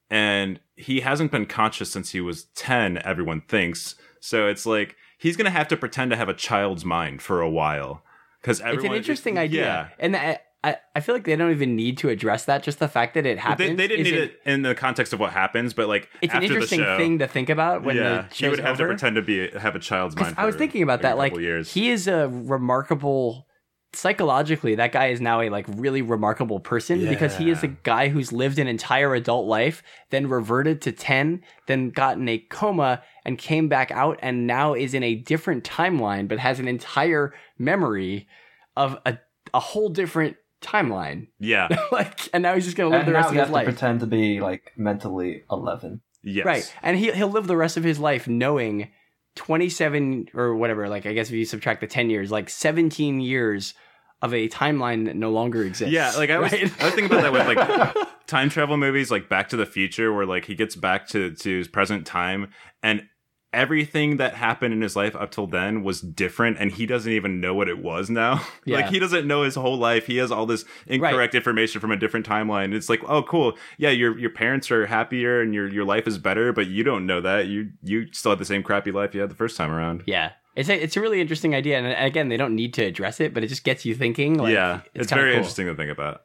and he hasn't been conscious since he was ten. Everyone thinks so. It's like he's gonna have to pretend to have a child's mind for a while because It's an interesting idea, and uh, I, I feel like they don't even need to address that. Just the fact that it They, happens. they didn't is need it- it in the context of what happens, but like It's an interesting show, thing to think about when yeah, the he would have over. to pretend to be have a child's mind. I was thinking about that. Like years. he is a remarkable. Psychologically, that guy is now a like really remarkable person because he is a guy who's lived an entire adult life, then reverted to ten, then got in a coma and came back out, and now is in a different timeline, but has an entire memory of a a whole different timeline. yeah, like, and now he's just gonna live And the now rest of his life. to pretend to be like mentally 11. yes, Right. And he he'll live the rest of his life knowing 27 or whatever, like I guess if you subtract the 10 years, like 17 years of a timeline that no longer exists. Yeah, like I was, right? I was thinking about that with like time travel movies, like Back to the Future, where like he gets back to to his present time, and everything that happened in his life up till then was different, and he doesn't even know what it was now. yeah. like he doesn't know his whole life. He has all this incorrect information from a different timeline. It's like, oh, cool, yeah, your your parents are happier and your your life is better, but you don't know that. You you still have the same crappy life you had the first time around. yeah. It's a, it's a really interesting idea. And again, they don't need to address it, but it just gets you thinking. Like, yeah, it's, kinda very cool. interesting to think about.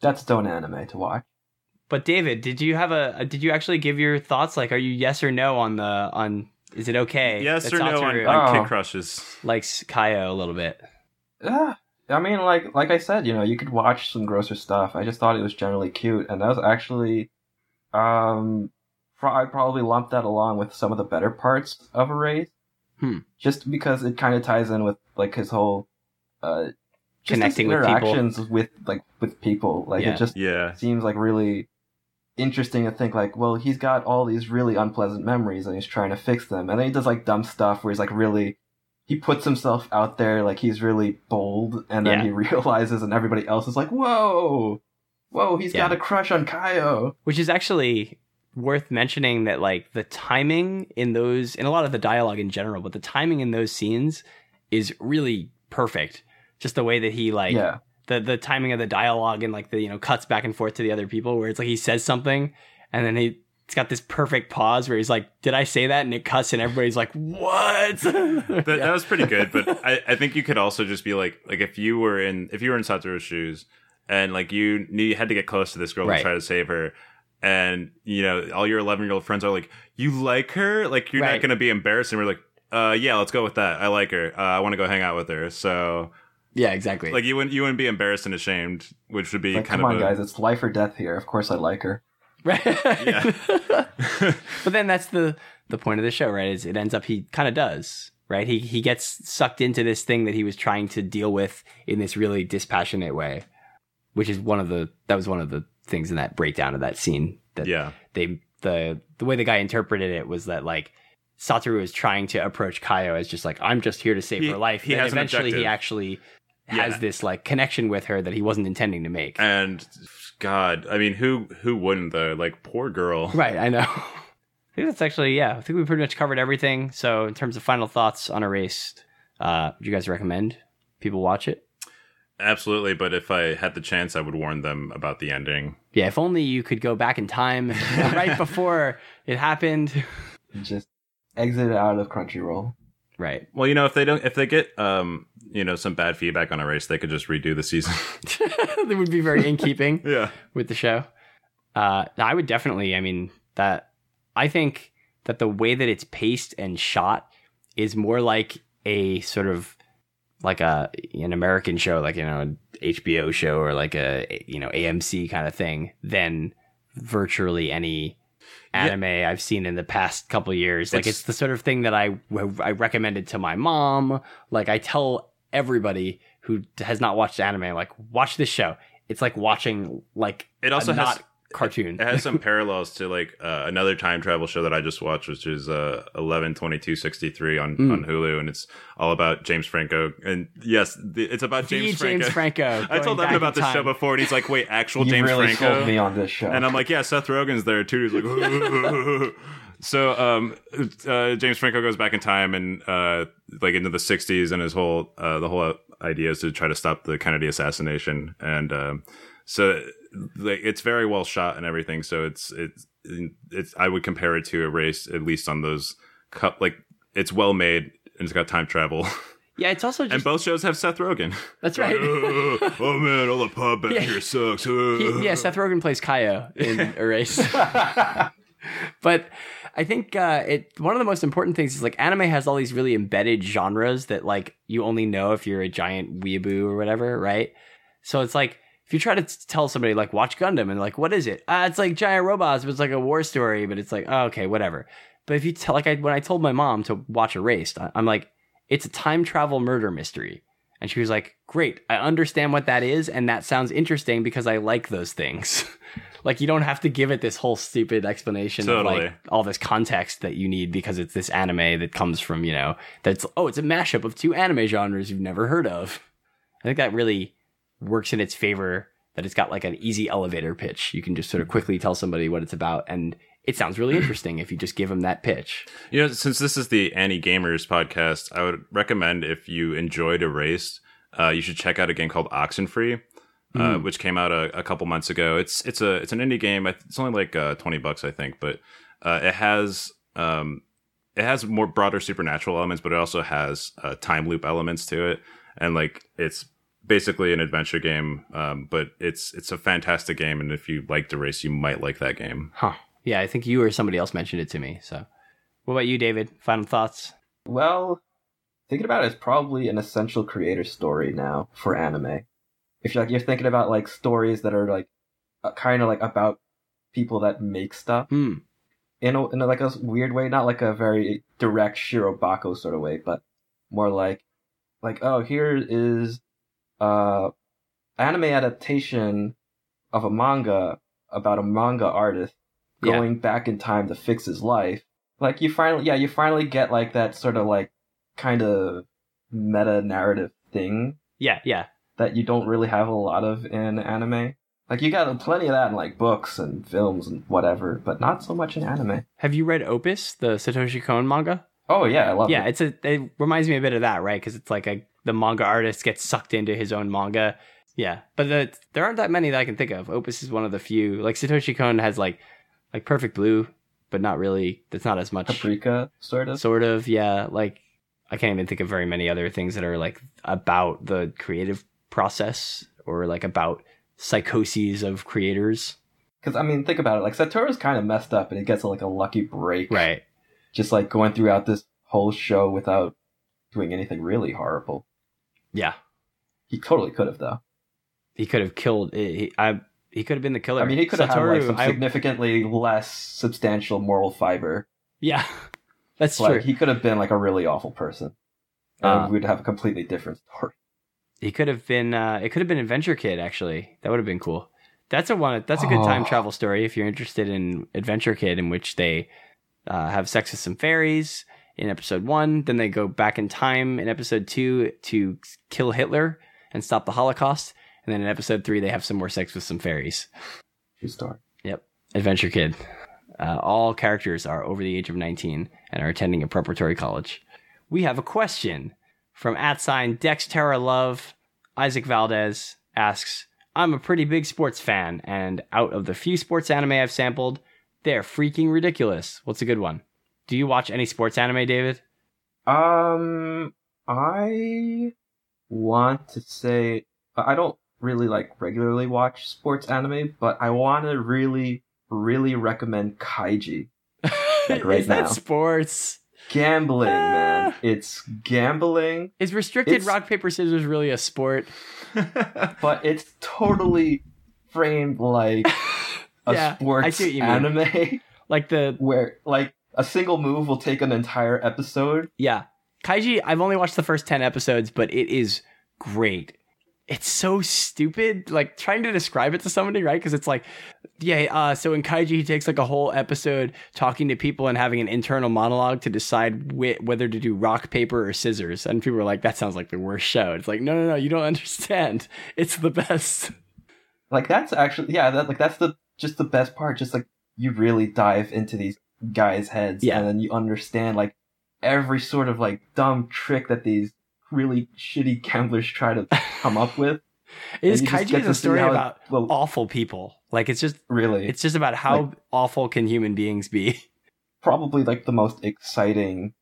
That's its own anime to watch. But David, did you have a, a did you actually give your thoughts? Like, are you yes or no on the on is it okay? Yes or no on, Satoru on Oh. kid crushes? likes Kayo a little bit. Ah, I mean, like like I said, you know, you could watch some grosser stuff. I just thought it was generally cute, and that was actually, um, pro- I'd probably lump that along with some of the better parts of Erased. Hmm. Just because it kind of ties in with like his whole, uh, just his Connecting with people. interactions with like with people. Like Yeah. it just Yeah. seems like really interesting to think like, well, he's got all these really unpleasant memories and he's trying to fix them. And then he does like dumb stuff where he's like really he puts himself out there like he's really bold and then Yeah. he realizes and everybody else is like, Whoa Whoa, he's Yeah. got a crush on Kayo. which is actually worth mentioning that like the timing in those in a lot of the dialogue in general but the timing in those scenes is really perfect just the way that he like yeah. The the timing of the dialogue and like the you know cuts back and forth to the other people where it's like he says something and then he it's got this perfect pause where he's like did i say that and it cuts and everybody's like what That, Yeah. that was pretty good, but I, I think you could also just be like, like if you were in if you were in Satoru's shoes, and like you knew you had to get close to this girl Right. to try to save her, and you know all your eleven year old friends are like, you like her, like you're Right. not gonna be embarrassed, and we're like, uh, yeah, let's go with that. I like her. Uh, I want to go hang out with her. So yeah exactly like you wouldn't you wouldn't be embarrassed and ashamed, which would be Like, kind come of on a, guys, it's life or death here. Of course I like her. right Yeah. but then that's the the point of the show right is it ends up he kind of does right he he gets sucked into this thing that he was trying to deal with in this really dispassionate way which is one of the that was one of the things in that breakdown of that scene that yeah. they the the way the guy interpreted it was that like Satoru is trying to approach Kayo as just like I'm just here to save He- her life. he and has an eventually he objective. Actually has this like connection with her that he wasn't intending to make. And God, I mean, who who wouldn't though? Like poor girl. Right, I know. I think that's actually yeah. I think we pretty much covered everything. So in terms of final thoughts on Erased, uh, would you guys recommend people watch it? Absolutely, but if I had the chance, I would warn them about the ending. Yeah, if only you could go back in time right before it happened. And just exit out of Crunchyroll. Right. Well, you know, if they don't, if they get, um, you know, some bad feedback on Erased, they could just redo the season. that would be very in keeping. yeah, with the show. Uh, I would definitely. I mean that I think that the way that it's paced and shot is more like a sort of like a an American show, like you know, an HBO show or like a you know AMC kind of thing than virtually any Yeah. anime I've seen in the past couple years. Like It's- it's the sort of thing that I I recommended to my mom. Like I tell everybody who has not watched anime, like watch this show. It's like watching like it also a has not cartoon. it has some parallels to like uh, another time travel show that I just watched, which is uh, eleven twenty two sixty three on Mm. on Hulu, and it's all about James Franco. And yes, the, it's about The James James Franco. Franco. I told going Evan about in this show before, and he's like, "Wait, actual you James really Franco?" sold me on this show. And I'm like, yeah, Seth Rogen's there too. He's like, so um, uh, James Franco goes back in time and uh, like into the '60s, and his whole uh, the whole idea is to try to stop the Kennedy assassination, and um, so like it's very well shot and everything. So it's it's it's I would compare it to Erased at least on those cup like it's well made and it's got time travel, Yeah, it's also and both shows have Seth Rogen. that's right. oh man, all the pop back Yeah. here sucks. He- yeah, Seth Rogen plays Kayo in Erased. but I think uh, it one of the most important things is like anime has all these really embedded genres that like you only know if you're a giant weeaboo or whatever, right? So it's like if you try to tell somebody like watch Gundam and like what is it? Ah, it's like giant robots, but it's like a war story, but it's like oh, okay, whatever. But if you tell like I when I told my mom to watch Erased, I- I'm like it's a time travel murder mystery. And she was like, Great, I understand what that is, and that sounds interesting because I like those things. like, you don't have to give it this whole stupid explanation of like all this context that you need because it's this anime that comes from, you know, that's, oh, it's a mashup of two anime genres you've never heard of. I think that really works in its favor that it's got like an easy elevator pitch. You can just sort of quickly tell somebody what it's about, and it sounds really interesting if you just give them that pitch. You know, since this is the Anigamers podcast, I would recommend if you enjoyed Erased, uh, you should check out a game called Oxenfree, uh, Mm. which came out a, a couple months ago. It's it's a it's an indie game. It's only like uh, twenty bucks, I think, but uh, it has um, it has more broader supernatural elements, but it also has uh, time loop elements to it, and like it's basically an adventure game. Um, but it's it's a fantastic game, and if you like liked Erased, you might like that game. Huh. Yeah, I think you or somebody else mentioned it to me. So, what about you, David? Final thoughts? Well, thinking about it, it's probably an essential creator story now for anime. If you're like you're thinking about like stories that are like uh, kind of like about people that make stuff Hmm. in a, in a, like a weird way, not like a very direct Shirobako sort of way, but more like like oh here is uh anime adaptation of a manga about a manga artist Yeah. going back in time to fix his life. Like you finally yeah, you finally get like that sort of like kind of meta narrative thing Yeah, yeah. that you don't really have a lot of in anime. Like you got plenty of that in like books and films and whatever, but not so much in anime. Have you read Opus, the Satoshi Kon manga? Oh yeah, I love yeah, it. it's a. It reminds me a bit of that, right? Because it's like a the manga artist gets sucked into his own manga. Yeah, but the, there aren't that many that I can think of. Opus is one of the few. Like Satoshi Kon has like like Perfect Blue, but not really. That's not as much. Paprika, sort of. Sort of, yeah. Like I can't even think of very many other things that are like about the creative process or like about psychoses of creators. Because I mean, think about it. Like Satoru's kind of messed up, and he gets like a lucky break, Right. Just like going throughout this whole show without doing anything really horrible. Yeah. He totally could have, though. He could have killed. He, I. He could have been the killer. I mean, he could have had like some I- significantly less substantial moral fiber. Yeah, that's Like true. he could have been like a really awful person, and Uh, we'd have a completely different story. He could have been. Uh, it could have been Adventure Kid. Actually, that would have been cool. That's a one. That's a good time Oh. travel story if you're interested in Adventure Kid, in which they uh, have sex with some fairies in episode one. Then they go back in time in episode two to kill Hitler and stop the Holocaust. And then in episode three, they have some more sex with some fairies. True story. Yep, Adventure Kid. Uh, all characters are over the age of 19 and are attending a preparatory college. We have a question from at sign Dexterra Love. Isaac Valdez asks, I'm a pretty big sports fan, and out of the few sports anime I've sampled, they're freaking ridiculous. What's a good one? Do you watch any sports anime, David? Um, I want to say I don't really like regularly watch sports anime, but I want to really, really recommend Kaiji. Like right Is that sports? Gambling, man. Ah. It's gambling, Is restricted It's- rock, paper, scissors really a sport? but it's totally framed like a Yeah, I sports see what you mean. anime Like the where like a single move will take an entire episode. Yeah. Kaiji, I've only watched the first 10 episodes, but it is great. It's so stupid, like trying to describe it to somebody, right? Because it's like, yeah, uh, so in Kaiji, he takes like a whole episode talking to people and having an internal monologue to decide wh- whether to do rock, paper, or scissors. And people are like, that sounds like the worst show. It's like, no, no, no, you don't understand. It's the best. Like that's actually yeah, that like that's the just the best part. Just like you really dive into these guys' heads, Yeah. and then you understand like every sort of like dumb trick that these really shitty gamblers try to come up with. Is And you just Kaiji get is a story how it- about well, awful people. Like, it's just, really, it's just about how awful can human beings be. probably like the most exciting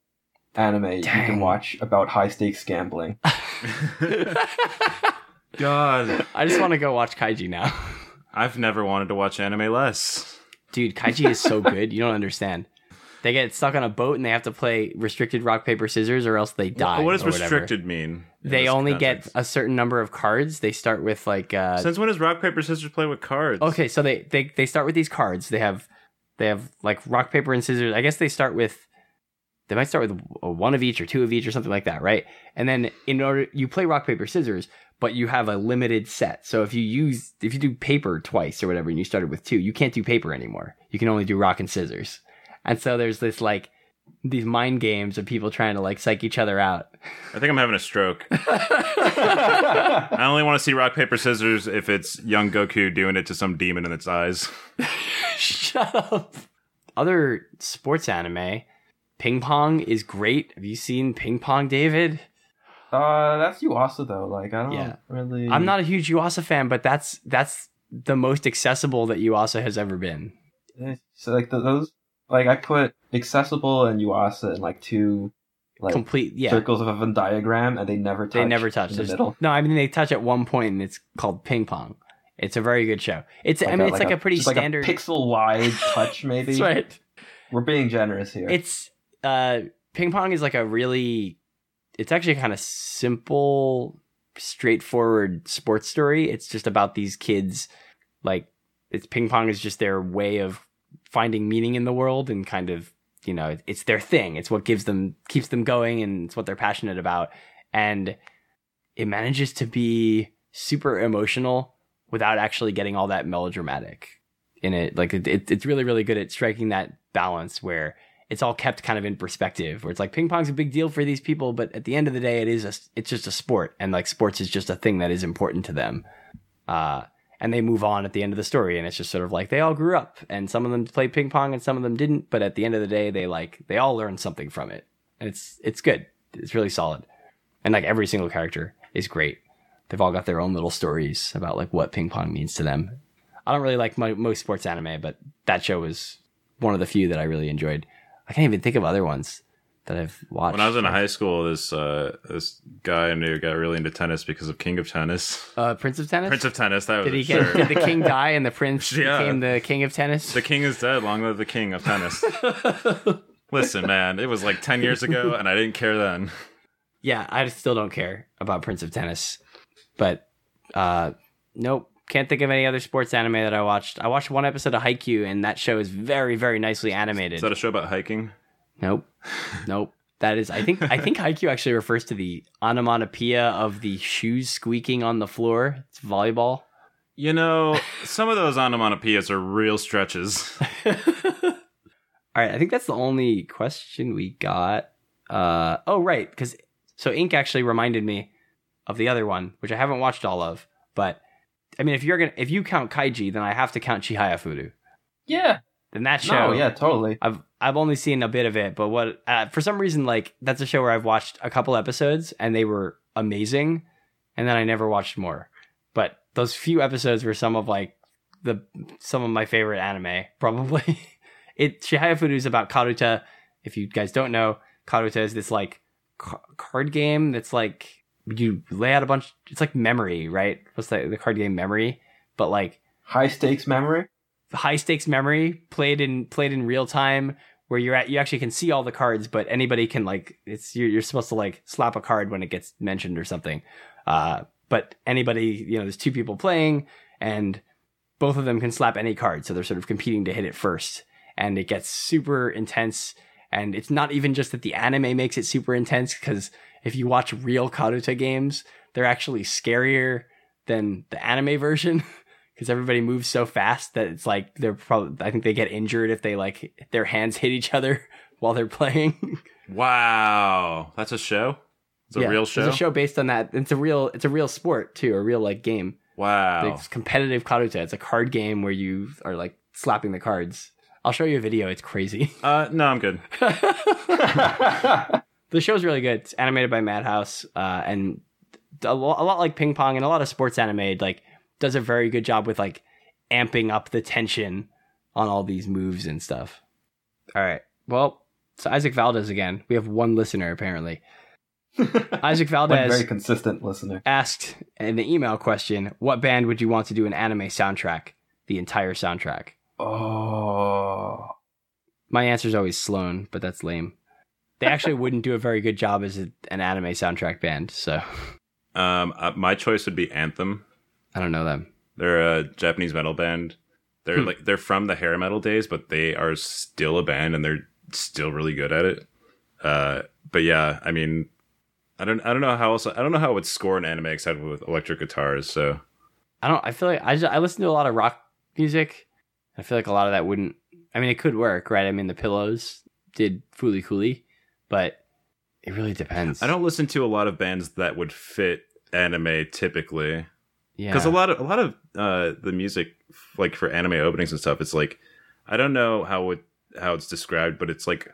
anime you can watch about high stakes gambling. God, I just want to go watch Kaiji now. I've never wanted to watch anime less. Dude, Kaiji is so good. You don't understand. They get stuck on a boat and they have to play restricted rock paper scissors or else they die. what does whatever. restricted mean? They only context? get a certain number of cards. They start with like uh Since when does rock paper scissors play with cards? Okay, so they, they they start with these cards. They have they have like rock paper and scissors. I guess they start with they might start with one of each or two of each or something like that, right? And then in order you play rock paper scissors, but you have a limited set. So if you use if you do paper twice or whatever and you started with two, you can't do paper anymore. You can only do rock and scissors. And so there's this like these mind games of people trying to like psych each other out. I think I'm having a stroke. I only want to see rock paper scissors if it's young Goku doing it to some demon in its eyes. Shut up. Other sports anime, ping pong is great. Have you seen ping pong, David? Uh, that's Yuasa though. Like I don't Yeah. really. I'm not a huge Yuasa fan, but that's that's the most accessible that Yuasa has ever been. So like the, those, like I put accessible and Yuasa in like two, like Complete, yeah. circles of a Venn diagram, and they never touch. They never touch in the middle. No, I mean they touch at one point, and it's called ping pong. It's a very good show. It's I Like mean it's like a, pretty standard. like pixel wide touch. Maybe That's right. we're being generous here. It's uh ping pong is like a really it's actually kind of simple, straightforward sports story. It's just about these kids, like it's ping pong is just their way of finding meaning in the world and kind of you know it's their thing. It's what gives them keeps them going and it's what they're passionate about. And it manages to be super emotional without actually getting all that melodramatic in it. Like it, it, it's really really good at striking that balance where it's all kept kind of in perspective where it's like ping pong's a big deal for these people but at the end of the day it is a, it's just a sport and like sports is just a thing that is important to them uh, and they move on at the end of the story and it's just sort of like they all grew up and some of them played ping pong and some of them didn't but at the end of the day they like they all learned something from it. And it's it's good. It's really solid. And like every single character is great. They've all got their own little stories about like what ping pong means to them. I don't really like my, most sports anime but that show was one of the few that i really enjoyed. I can't even think of other ones that I've watched. When I was in high school, this uh, this guy I knew got really into tennis because of King of Tennis. Uh, Prince of Tennis. Prince of Tennis. That was did he get? Did the king die and the prince Yeah. became the king of tennis? The king is dead. Long live the king of tennis. Listen, man, it was like ten years ago, and I didn't care then. yeah, I still don't care about Prince of Tennis, but uh, nope. Can't think of any other sports anime that I watched. I watched one episode of Haikyuu, and that show is very, very nicely animated. Is that a show about hiking? Nope. Nope. That is I think I think Haikyuu actually refers to the onomatopoeia of the shoes squeaking on the floor. It's volleyball. You know, some of those onomatopoeias are real stretches. All right, I think that's the only question we got. Uh oh right, cuz so Ink actually reminded me of the other one, which I haven't watched all of, but I mean if you're going to if you count Kaiji, then I have to count Chihaya Furu. Yeah. Then that show No, yeah, totally. I've I've only seen a bit of it, but what uh, for some reason like that's a show where I've watched a couple episodes and they were amazing, and then I never watched more. But those few episodes were some of like the some of my favorite anime, probably. it Chihaya Furu is about Karuta. If you guys don't know, Karuta is this like ca- card game that's like you lay out a bunch. It's like memory, right? What's the the card game memory? But like High stakes memory. high stakes memory played in played in real time where you're at you actually can see all the cards but anybody can like it's you're, you're supposed to like slap a card when it gets mentioned or something. Uh but anybody you know there's two people playing and both of them can slap any card so they're sort of competing to hit it first. And it gets super intense and it's not even just that the anime makes it super intense because if you watch real karuta games they're actually scarier than the anime version because everybody moves so fast that it's like they're probably I think they get injured if they like their hands hit each other while they're playing. Wow, that's a show. It's a Yeah, real show. It's a show based on that. It's a real it's a real sport too, a real like game. Wow. It's competitive karuta. It's a card game where you are like slapping the cards. I'll show you a video. It's crazy. Uh, no, I'm good. the show's really good. It's animated by Madhouse, uh, and a, lo- a lot like ping pong and a lot of sports anime. Like does a very good job with like amping up the tension on all these moves and stuff. All right. Well, so Isaac Valdez again. We have one listener apparently. Isaac One Valdez very consistent listener. asked in the email question, "What band would you want to do an anime soundtrack? The entire soundtrack." Oh. My answer is always Sloan, but that's lame. They actually wouldn't do a very good job as a, an anime soundtrack band, so Um, uh, my choice would be Anthem. I don't know them. They're a Japanese metal band. They're Hmm. like they're from the hair metal days, but they are still a band and they're still really good at it. Uh, but yeah, I mean, I don't I don't know how else I don't know how it would score an anime except with electric guitars. So I don't. I feel like I just, I listen to a lot of rock music. I feel like a lot of that wouldn't. I mean, it could work, right? I mean, the Pillows did Fooly Cooly, but it really depends. I don't listen to a lot of bands that would fit anime typically. Yeah. because a lot of a lot of uh the music like for anime openings and stuff it's like i don't know how it how it's described but it's like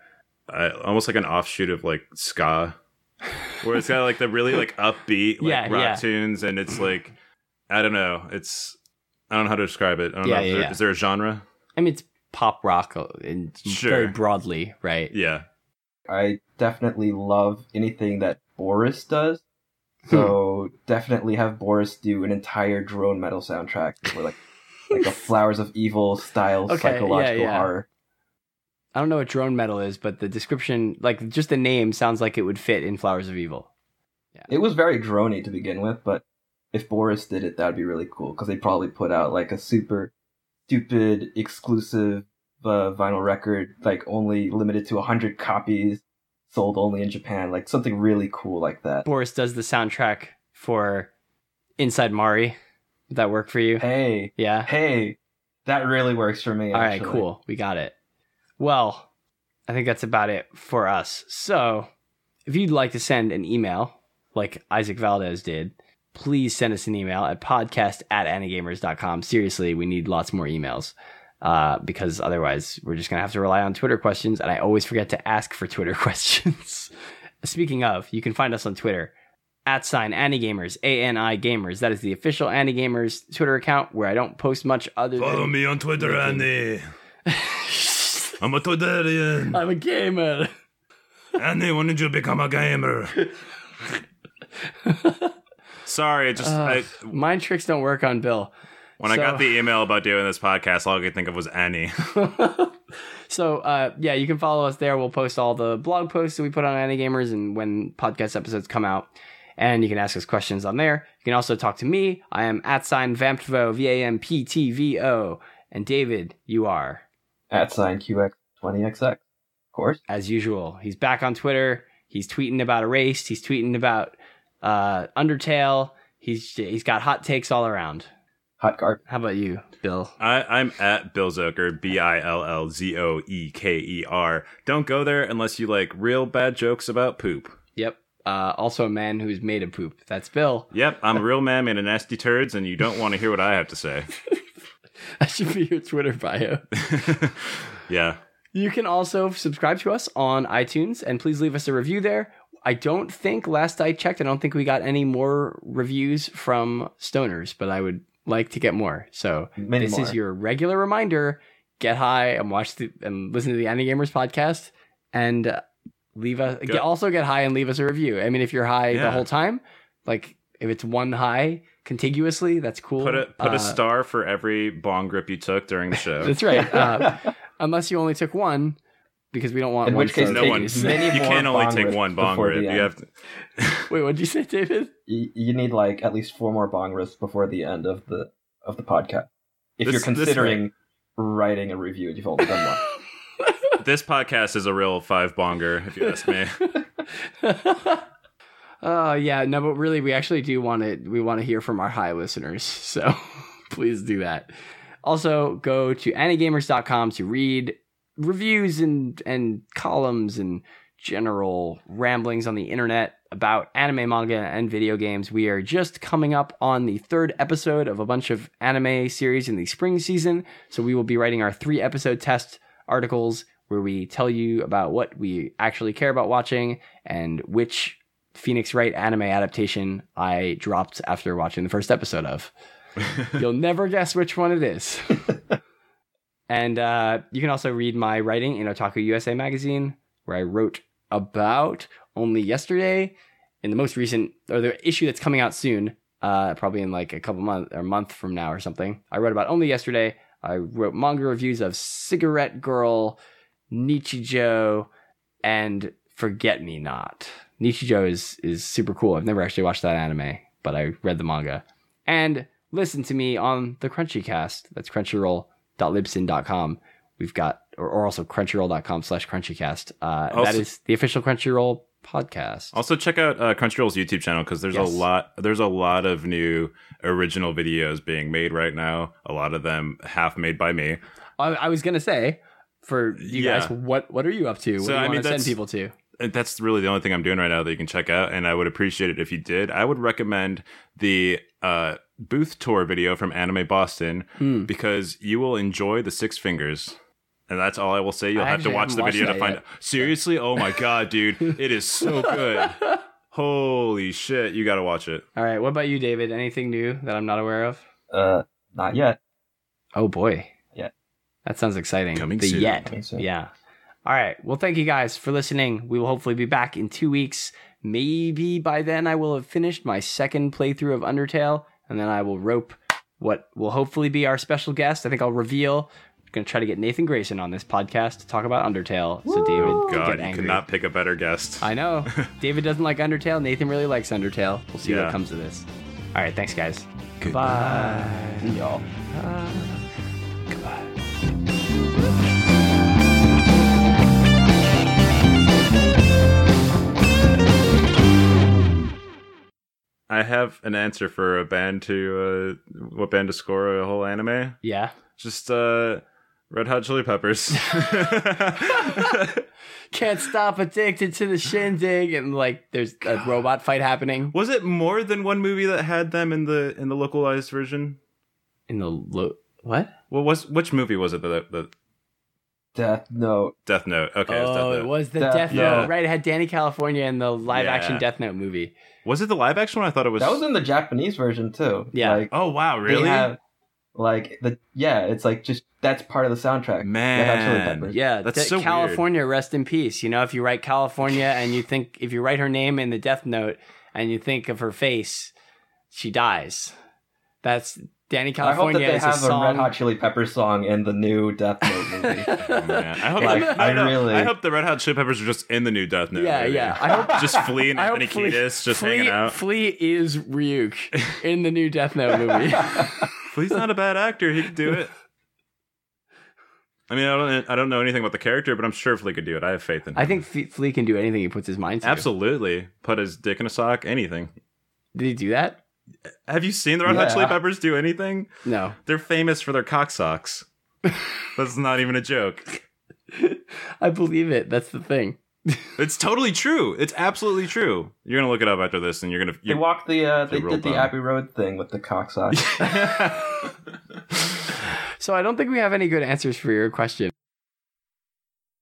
uh, almost like an offshoot of like ska where it's got like the really like upbeat like Yeah, rock yeah. tunes and it's like i don't know it's i don't know how to describe it i don't Yeah, know is, yeah, there, yeah. is there a genre I mean, it's pop rock uh, in Sure. very broadly, right? yeah I definitely love anything that Boris does. So Hmm. definitely have Boris do an entire drone metal soundtrack with like like a Flowers of Evil style Okay, yeah, psychological yeah. horror. I don't know what drone metal is, but the description, like just the name, sounds like it would fit in Flowers of Evil. Yeah. It was very drony to begin with, but if Boris did it, that would be really cool because they probably put out like a super stupid exclusive uh, vinyl record, like only limited to 100 copies, sold only in Japan, like something really cool like that. Boris does the soundtrack for Inside Mari. Would that work for you? Hey, Yeah. hey, that really works for me. All right, actually. cool. We got it. Well, I think that's about it for us. So, if you'd like to send an email like Isaac Valdez did, please send us an email at podcast at anigamers.com. Seriously, we need lots more emails uh, because otherwise we're just going to have to rely on Twitter questions. And I always forget to ask for Twitter questions. Speaking of, you can find us on Twitter at sign Anigamers, A N I Gamers. That is the official Anigamers Twitter account where I don't post much other Follow than. me on Twitter, Andy. I'm a Twitterian. I'm a gamer. Andy, when did you become a gamer? Sorry, it just Uh, I, mind tricks don't work on Bill. When I got the email about doing this podcast, all I could think of was Annie. so uh, yeah, you can follow us there. We'll post all the blog posts that we put on Anigamers and when podcast episodes come out. And you can ask us questions on there. You can also talk to me. I am at sign Vamptvo, V A M P T V O. And David, you are, At sign QX20XX, of course. as usual. He's back on Twitter. He's tweeting about Erased. He's tweeting about uh, Undertale. He's he's got hot takes all around. Hot garbage. How about you, Bill? I, I'm at Bill Zoeker, B I L L Z O E K E R. Don't go there unless you like real bad jokes about poop. Yep. Uh, also a man who's made of poop. That's Bill. Yep, I'm a real man made of nasty turds, and you don't want to hear what I have to say. That should be your Twitter bio. yeah. You can also subscribe to us on iTunes and please leave us a review there. I don't think, last I checked, I don't think we got any more reviews from stoners, but I would like to get more. So Many this more. is your regular reminder. Get high and watch the and listen to the Anigamers podcast and uh, leave us get, also get high and leave us a review. I mean, if you're high the whole time, like if it's one high contiguously, that's cool. Put a put Uh, a star for every bong grip you took during the show. That's right. Uh, unless you only took one, because we don't want. In one which case, star no take one. reviews. many you can't only take one bong before rip. You have to. Wait, what'd you say, David? you, you need like at least four more bong rips before the end of the of the podcast. If This- you're considering writing a review, you've only done one. This podcast is a real five bonger, if you ask me. Oh yeah, no, but really, we actually do want to. We want to hear from our high listeners, so please do that. Also, go to anigamers.com to read reviews and and columns and general ramblings on the internet about anime, manga, and video games. We are just coming up on the third episode of a bunch of anime series in the spring season, so we will be writing our three episode test articles where we tell you about what we actually care about watching and which Phoenix Wright anime adaptation I dropped after watching the first episode of. You'll never guess which one it is. and uh, you can also read my writing in Otaku USA magazine, where I wrote about only yesterday in the most recent, or the issue that's coming out soon, uh, probably in like a couple months or a month from now or something. I wrote about only yesterday. I wrote manga reviews of Cigarette Girl, Nichijou, and Forget Me Not. Nichijou is is super cool. I've never actually watched that anime, but I read the manga. And listen to me on the Crunchy Cast. That's crunchyroll.libsyn.com. We've got, or, or also crunchyroll.com slash crunchycast. Uh, that Also- is the official Crunchyroll podcast. Also, check out uh, Crunchyroll's YouTube channel because there's Yes. a lot. There's a lot of new original videos being made right now. A lot of them half made by me. I, I was gonna say for you Yeah. guys, what what are you up to? What So, do you I want mean, to send people to? And that's really the only thing I'm doing right now that you can check out. And I would appreciate it if you did. I would recommend the uh, booth tour video from Anime Boston Hmm. because you will enjoy the Six Fingers. And that's all I will say. You'll I have to watch the video to find that out. Seriously? Oh my god, dude. It is so good. Holy shit. You got to watch it. All right, what about you, David? Anything new that I'm not aware of? Uh, not yet. Oh boy. Yeah. That sounds exciting. Coming the soon. yet. Coming soon. Yeah. All right. Well, thank you guys for listening. We will hopefully be back in two weeks. Maybe by then I will have finished my second playthrough of Undertale, and then I will rope what will hopefully be our special guest. I think I'll reveal I'm going to try to get Nathan Grayson on this podcast to talk about Undertale. So David Oh God, you could not pick a better guest. I know. David doesn't like Undertale. Nathan really likes Undertale. We'll see Yeah. what comes of this. All right, thanks, guys. Goodbye. Y'all. Goodbye. I have an answer for a band to uh, what band to score a whole anime. Yeah. Just uh, Red Hot Chili Peppers. Can't stop addicted to the shindig, and like there's a robot fight happening Was it more than one movie that had them in the in the localized version? in the lo- what? What was which movie was it that the Death Note. Death Note? Okay, it was Death oh, Note. it was the Death Death, Note. Note, right? It had Dani California in the live action Yeah. Death Note movie. Was it the live action one? I thought it was. That was in the Japanese version too. Yeah. Like, oh wow, they really? have, like the yeah, it's like just that's part of the soundtrack. Red Hot Chili Man. Peppers. Yeah, That's De- so weird. California, rest in peace. You know, if you write California and you think if you write her name in the Death Note and you think of her face, she dies. That's Dani I hope that California they is a have a. Red Hot Chili Peppers song in the new Death Note movie. Oh, man. I hope. Like, no, I no, really- I hope the Red Hot Chili Peppers are just in the new Death Note. Yeah, movie. yeah. I hope just Flea and I hope Anthony Flea- Kiedis just Flea, hanging out. Flea is Ryuk in the new Death Note movie. Flea's not a bad actor. He could do it. I mean, I don't. I don't know anything about the character, but I'm sure Flea could do it. I have faith in him. I think F- Flea can do anything he puts his mind to. absolutely put his dick in a sock. Anything. Did he do that? Have you seen the Red Hot Chili Peppers do anything? No. They're famous for their cock socks. That's not even a joke. I believe it. That's the thing. It's totally true. It's absolutely true. You're gonna look it up after this, and you're gonna. they You're, walked the uh, they did the real Abbey Road thing with the cock socks. So I don't think we have any good answers for your question.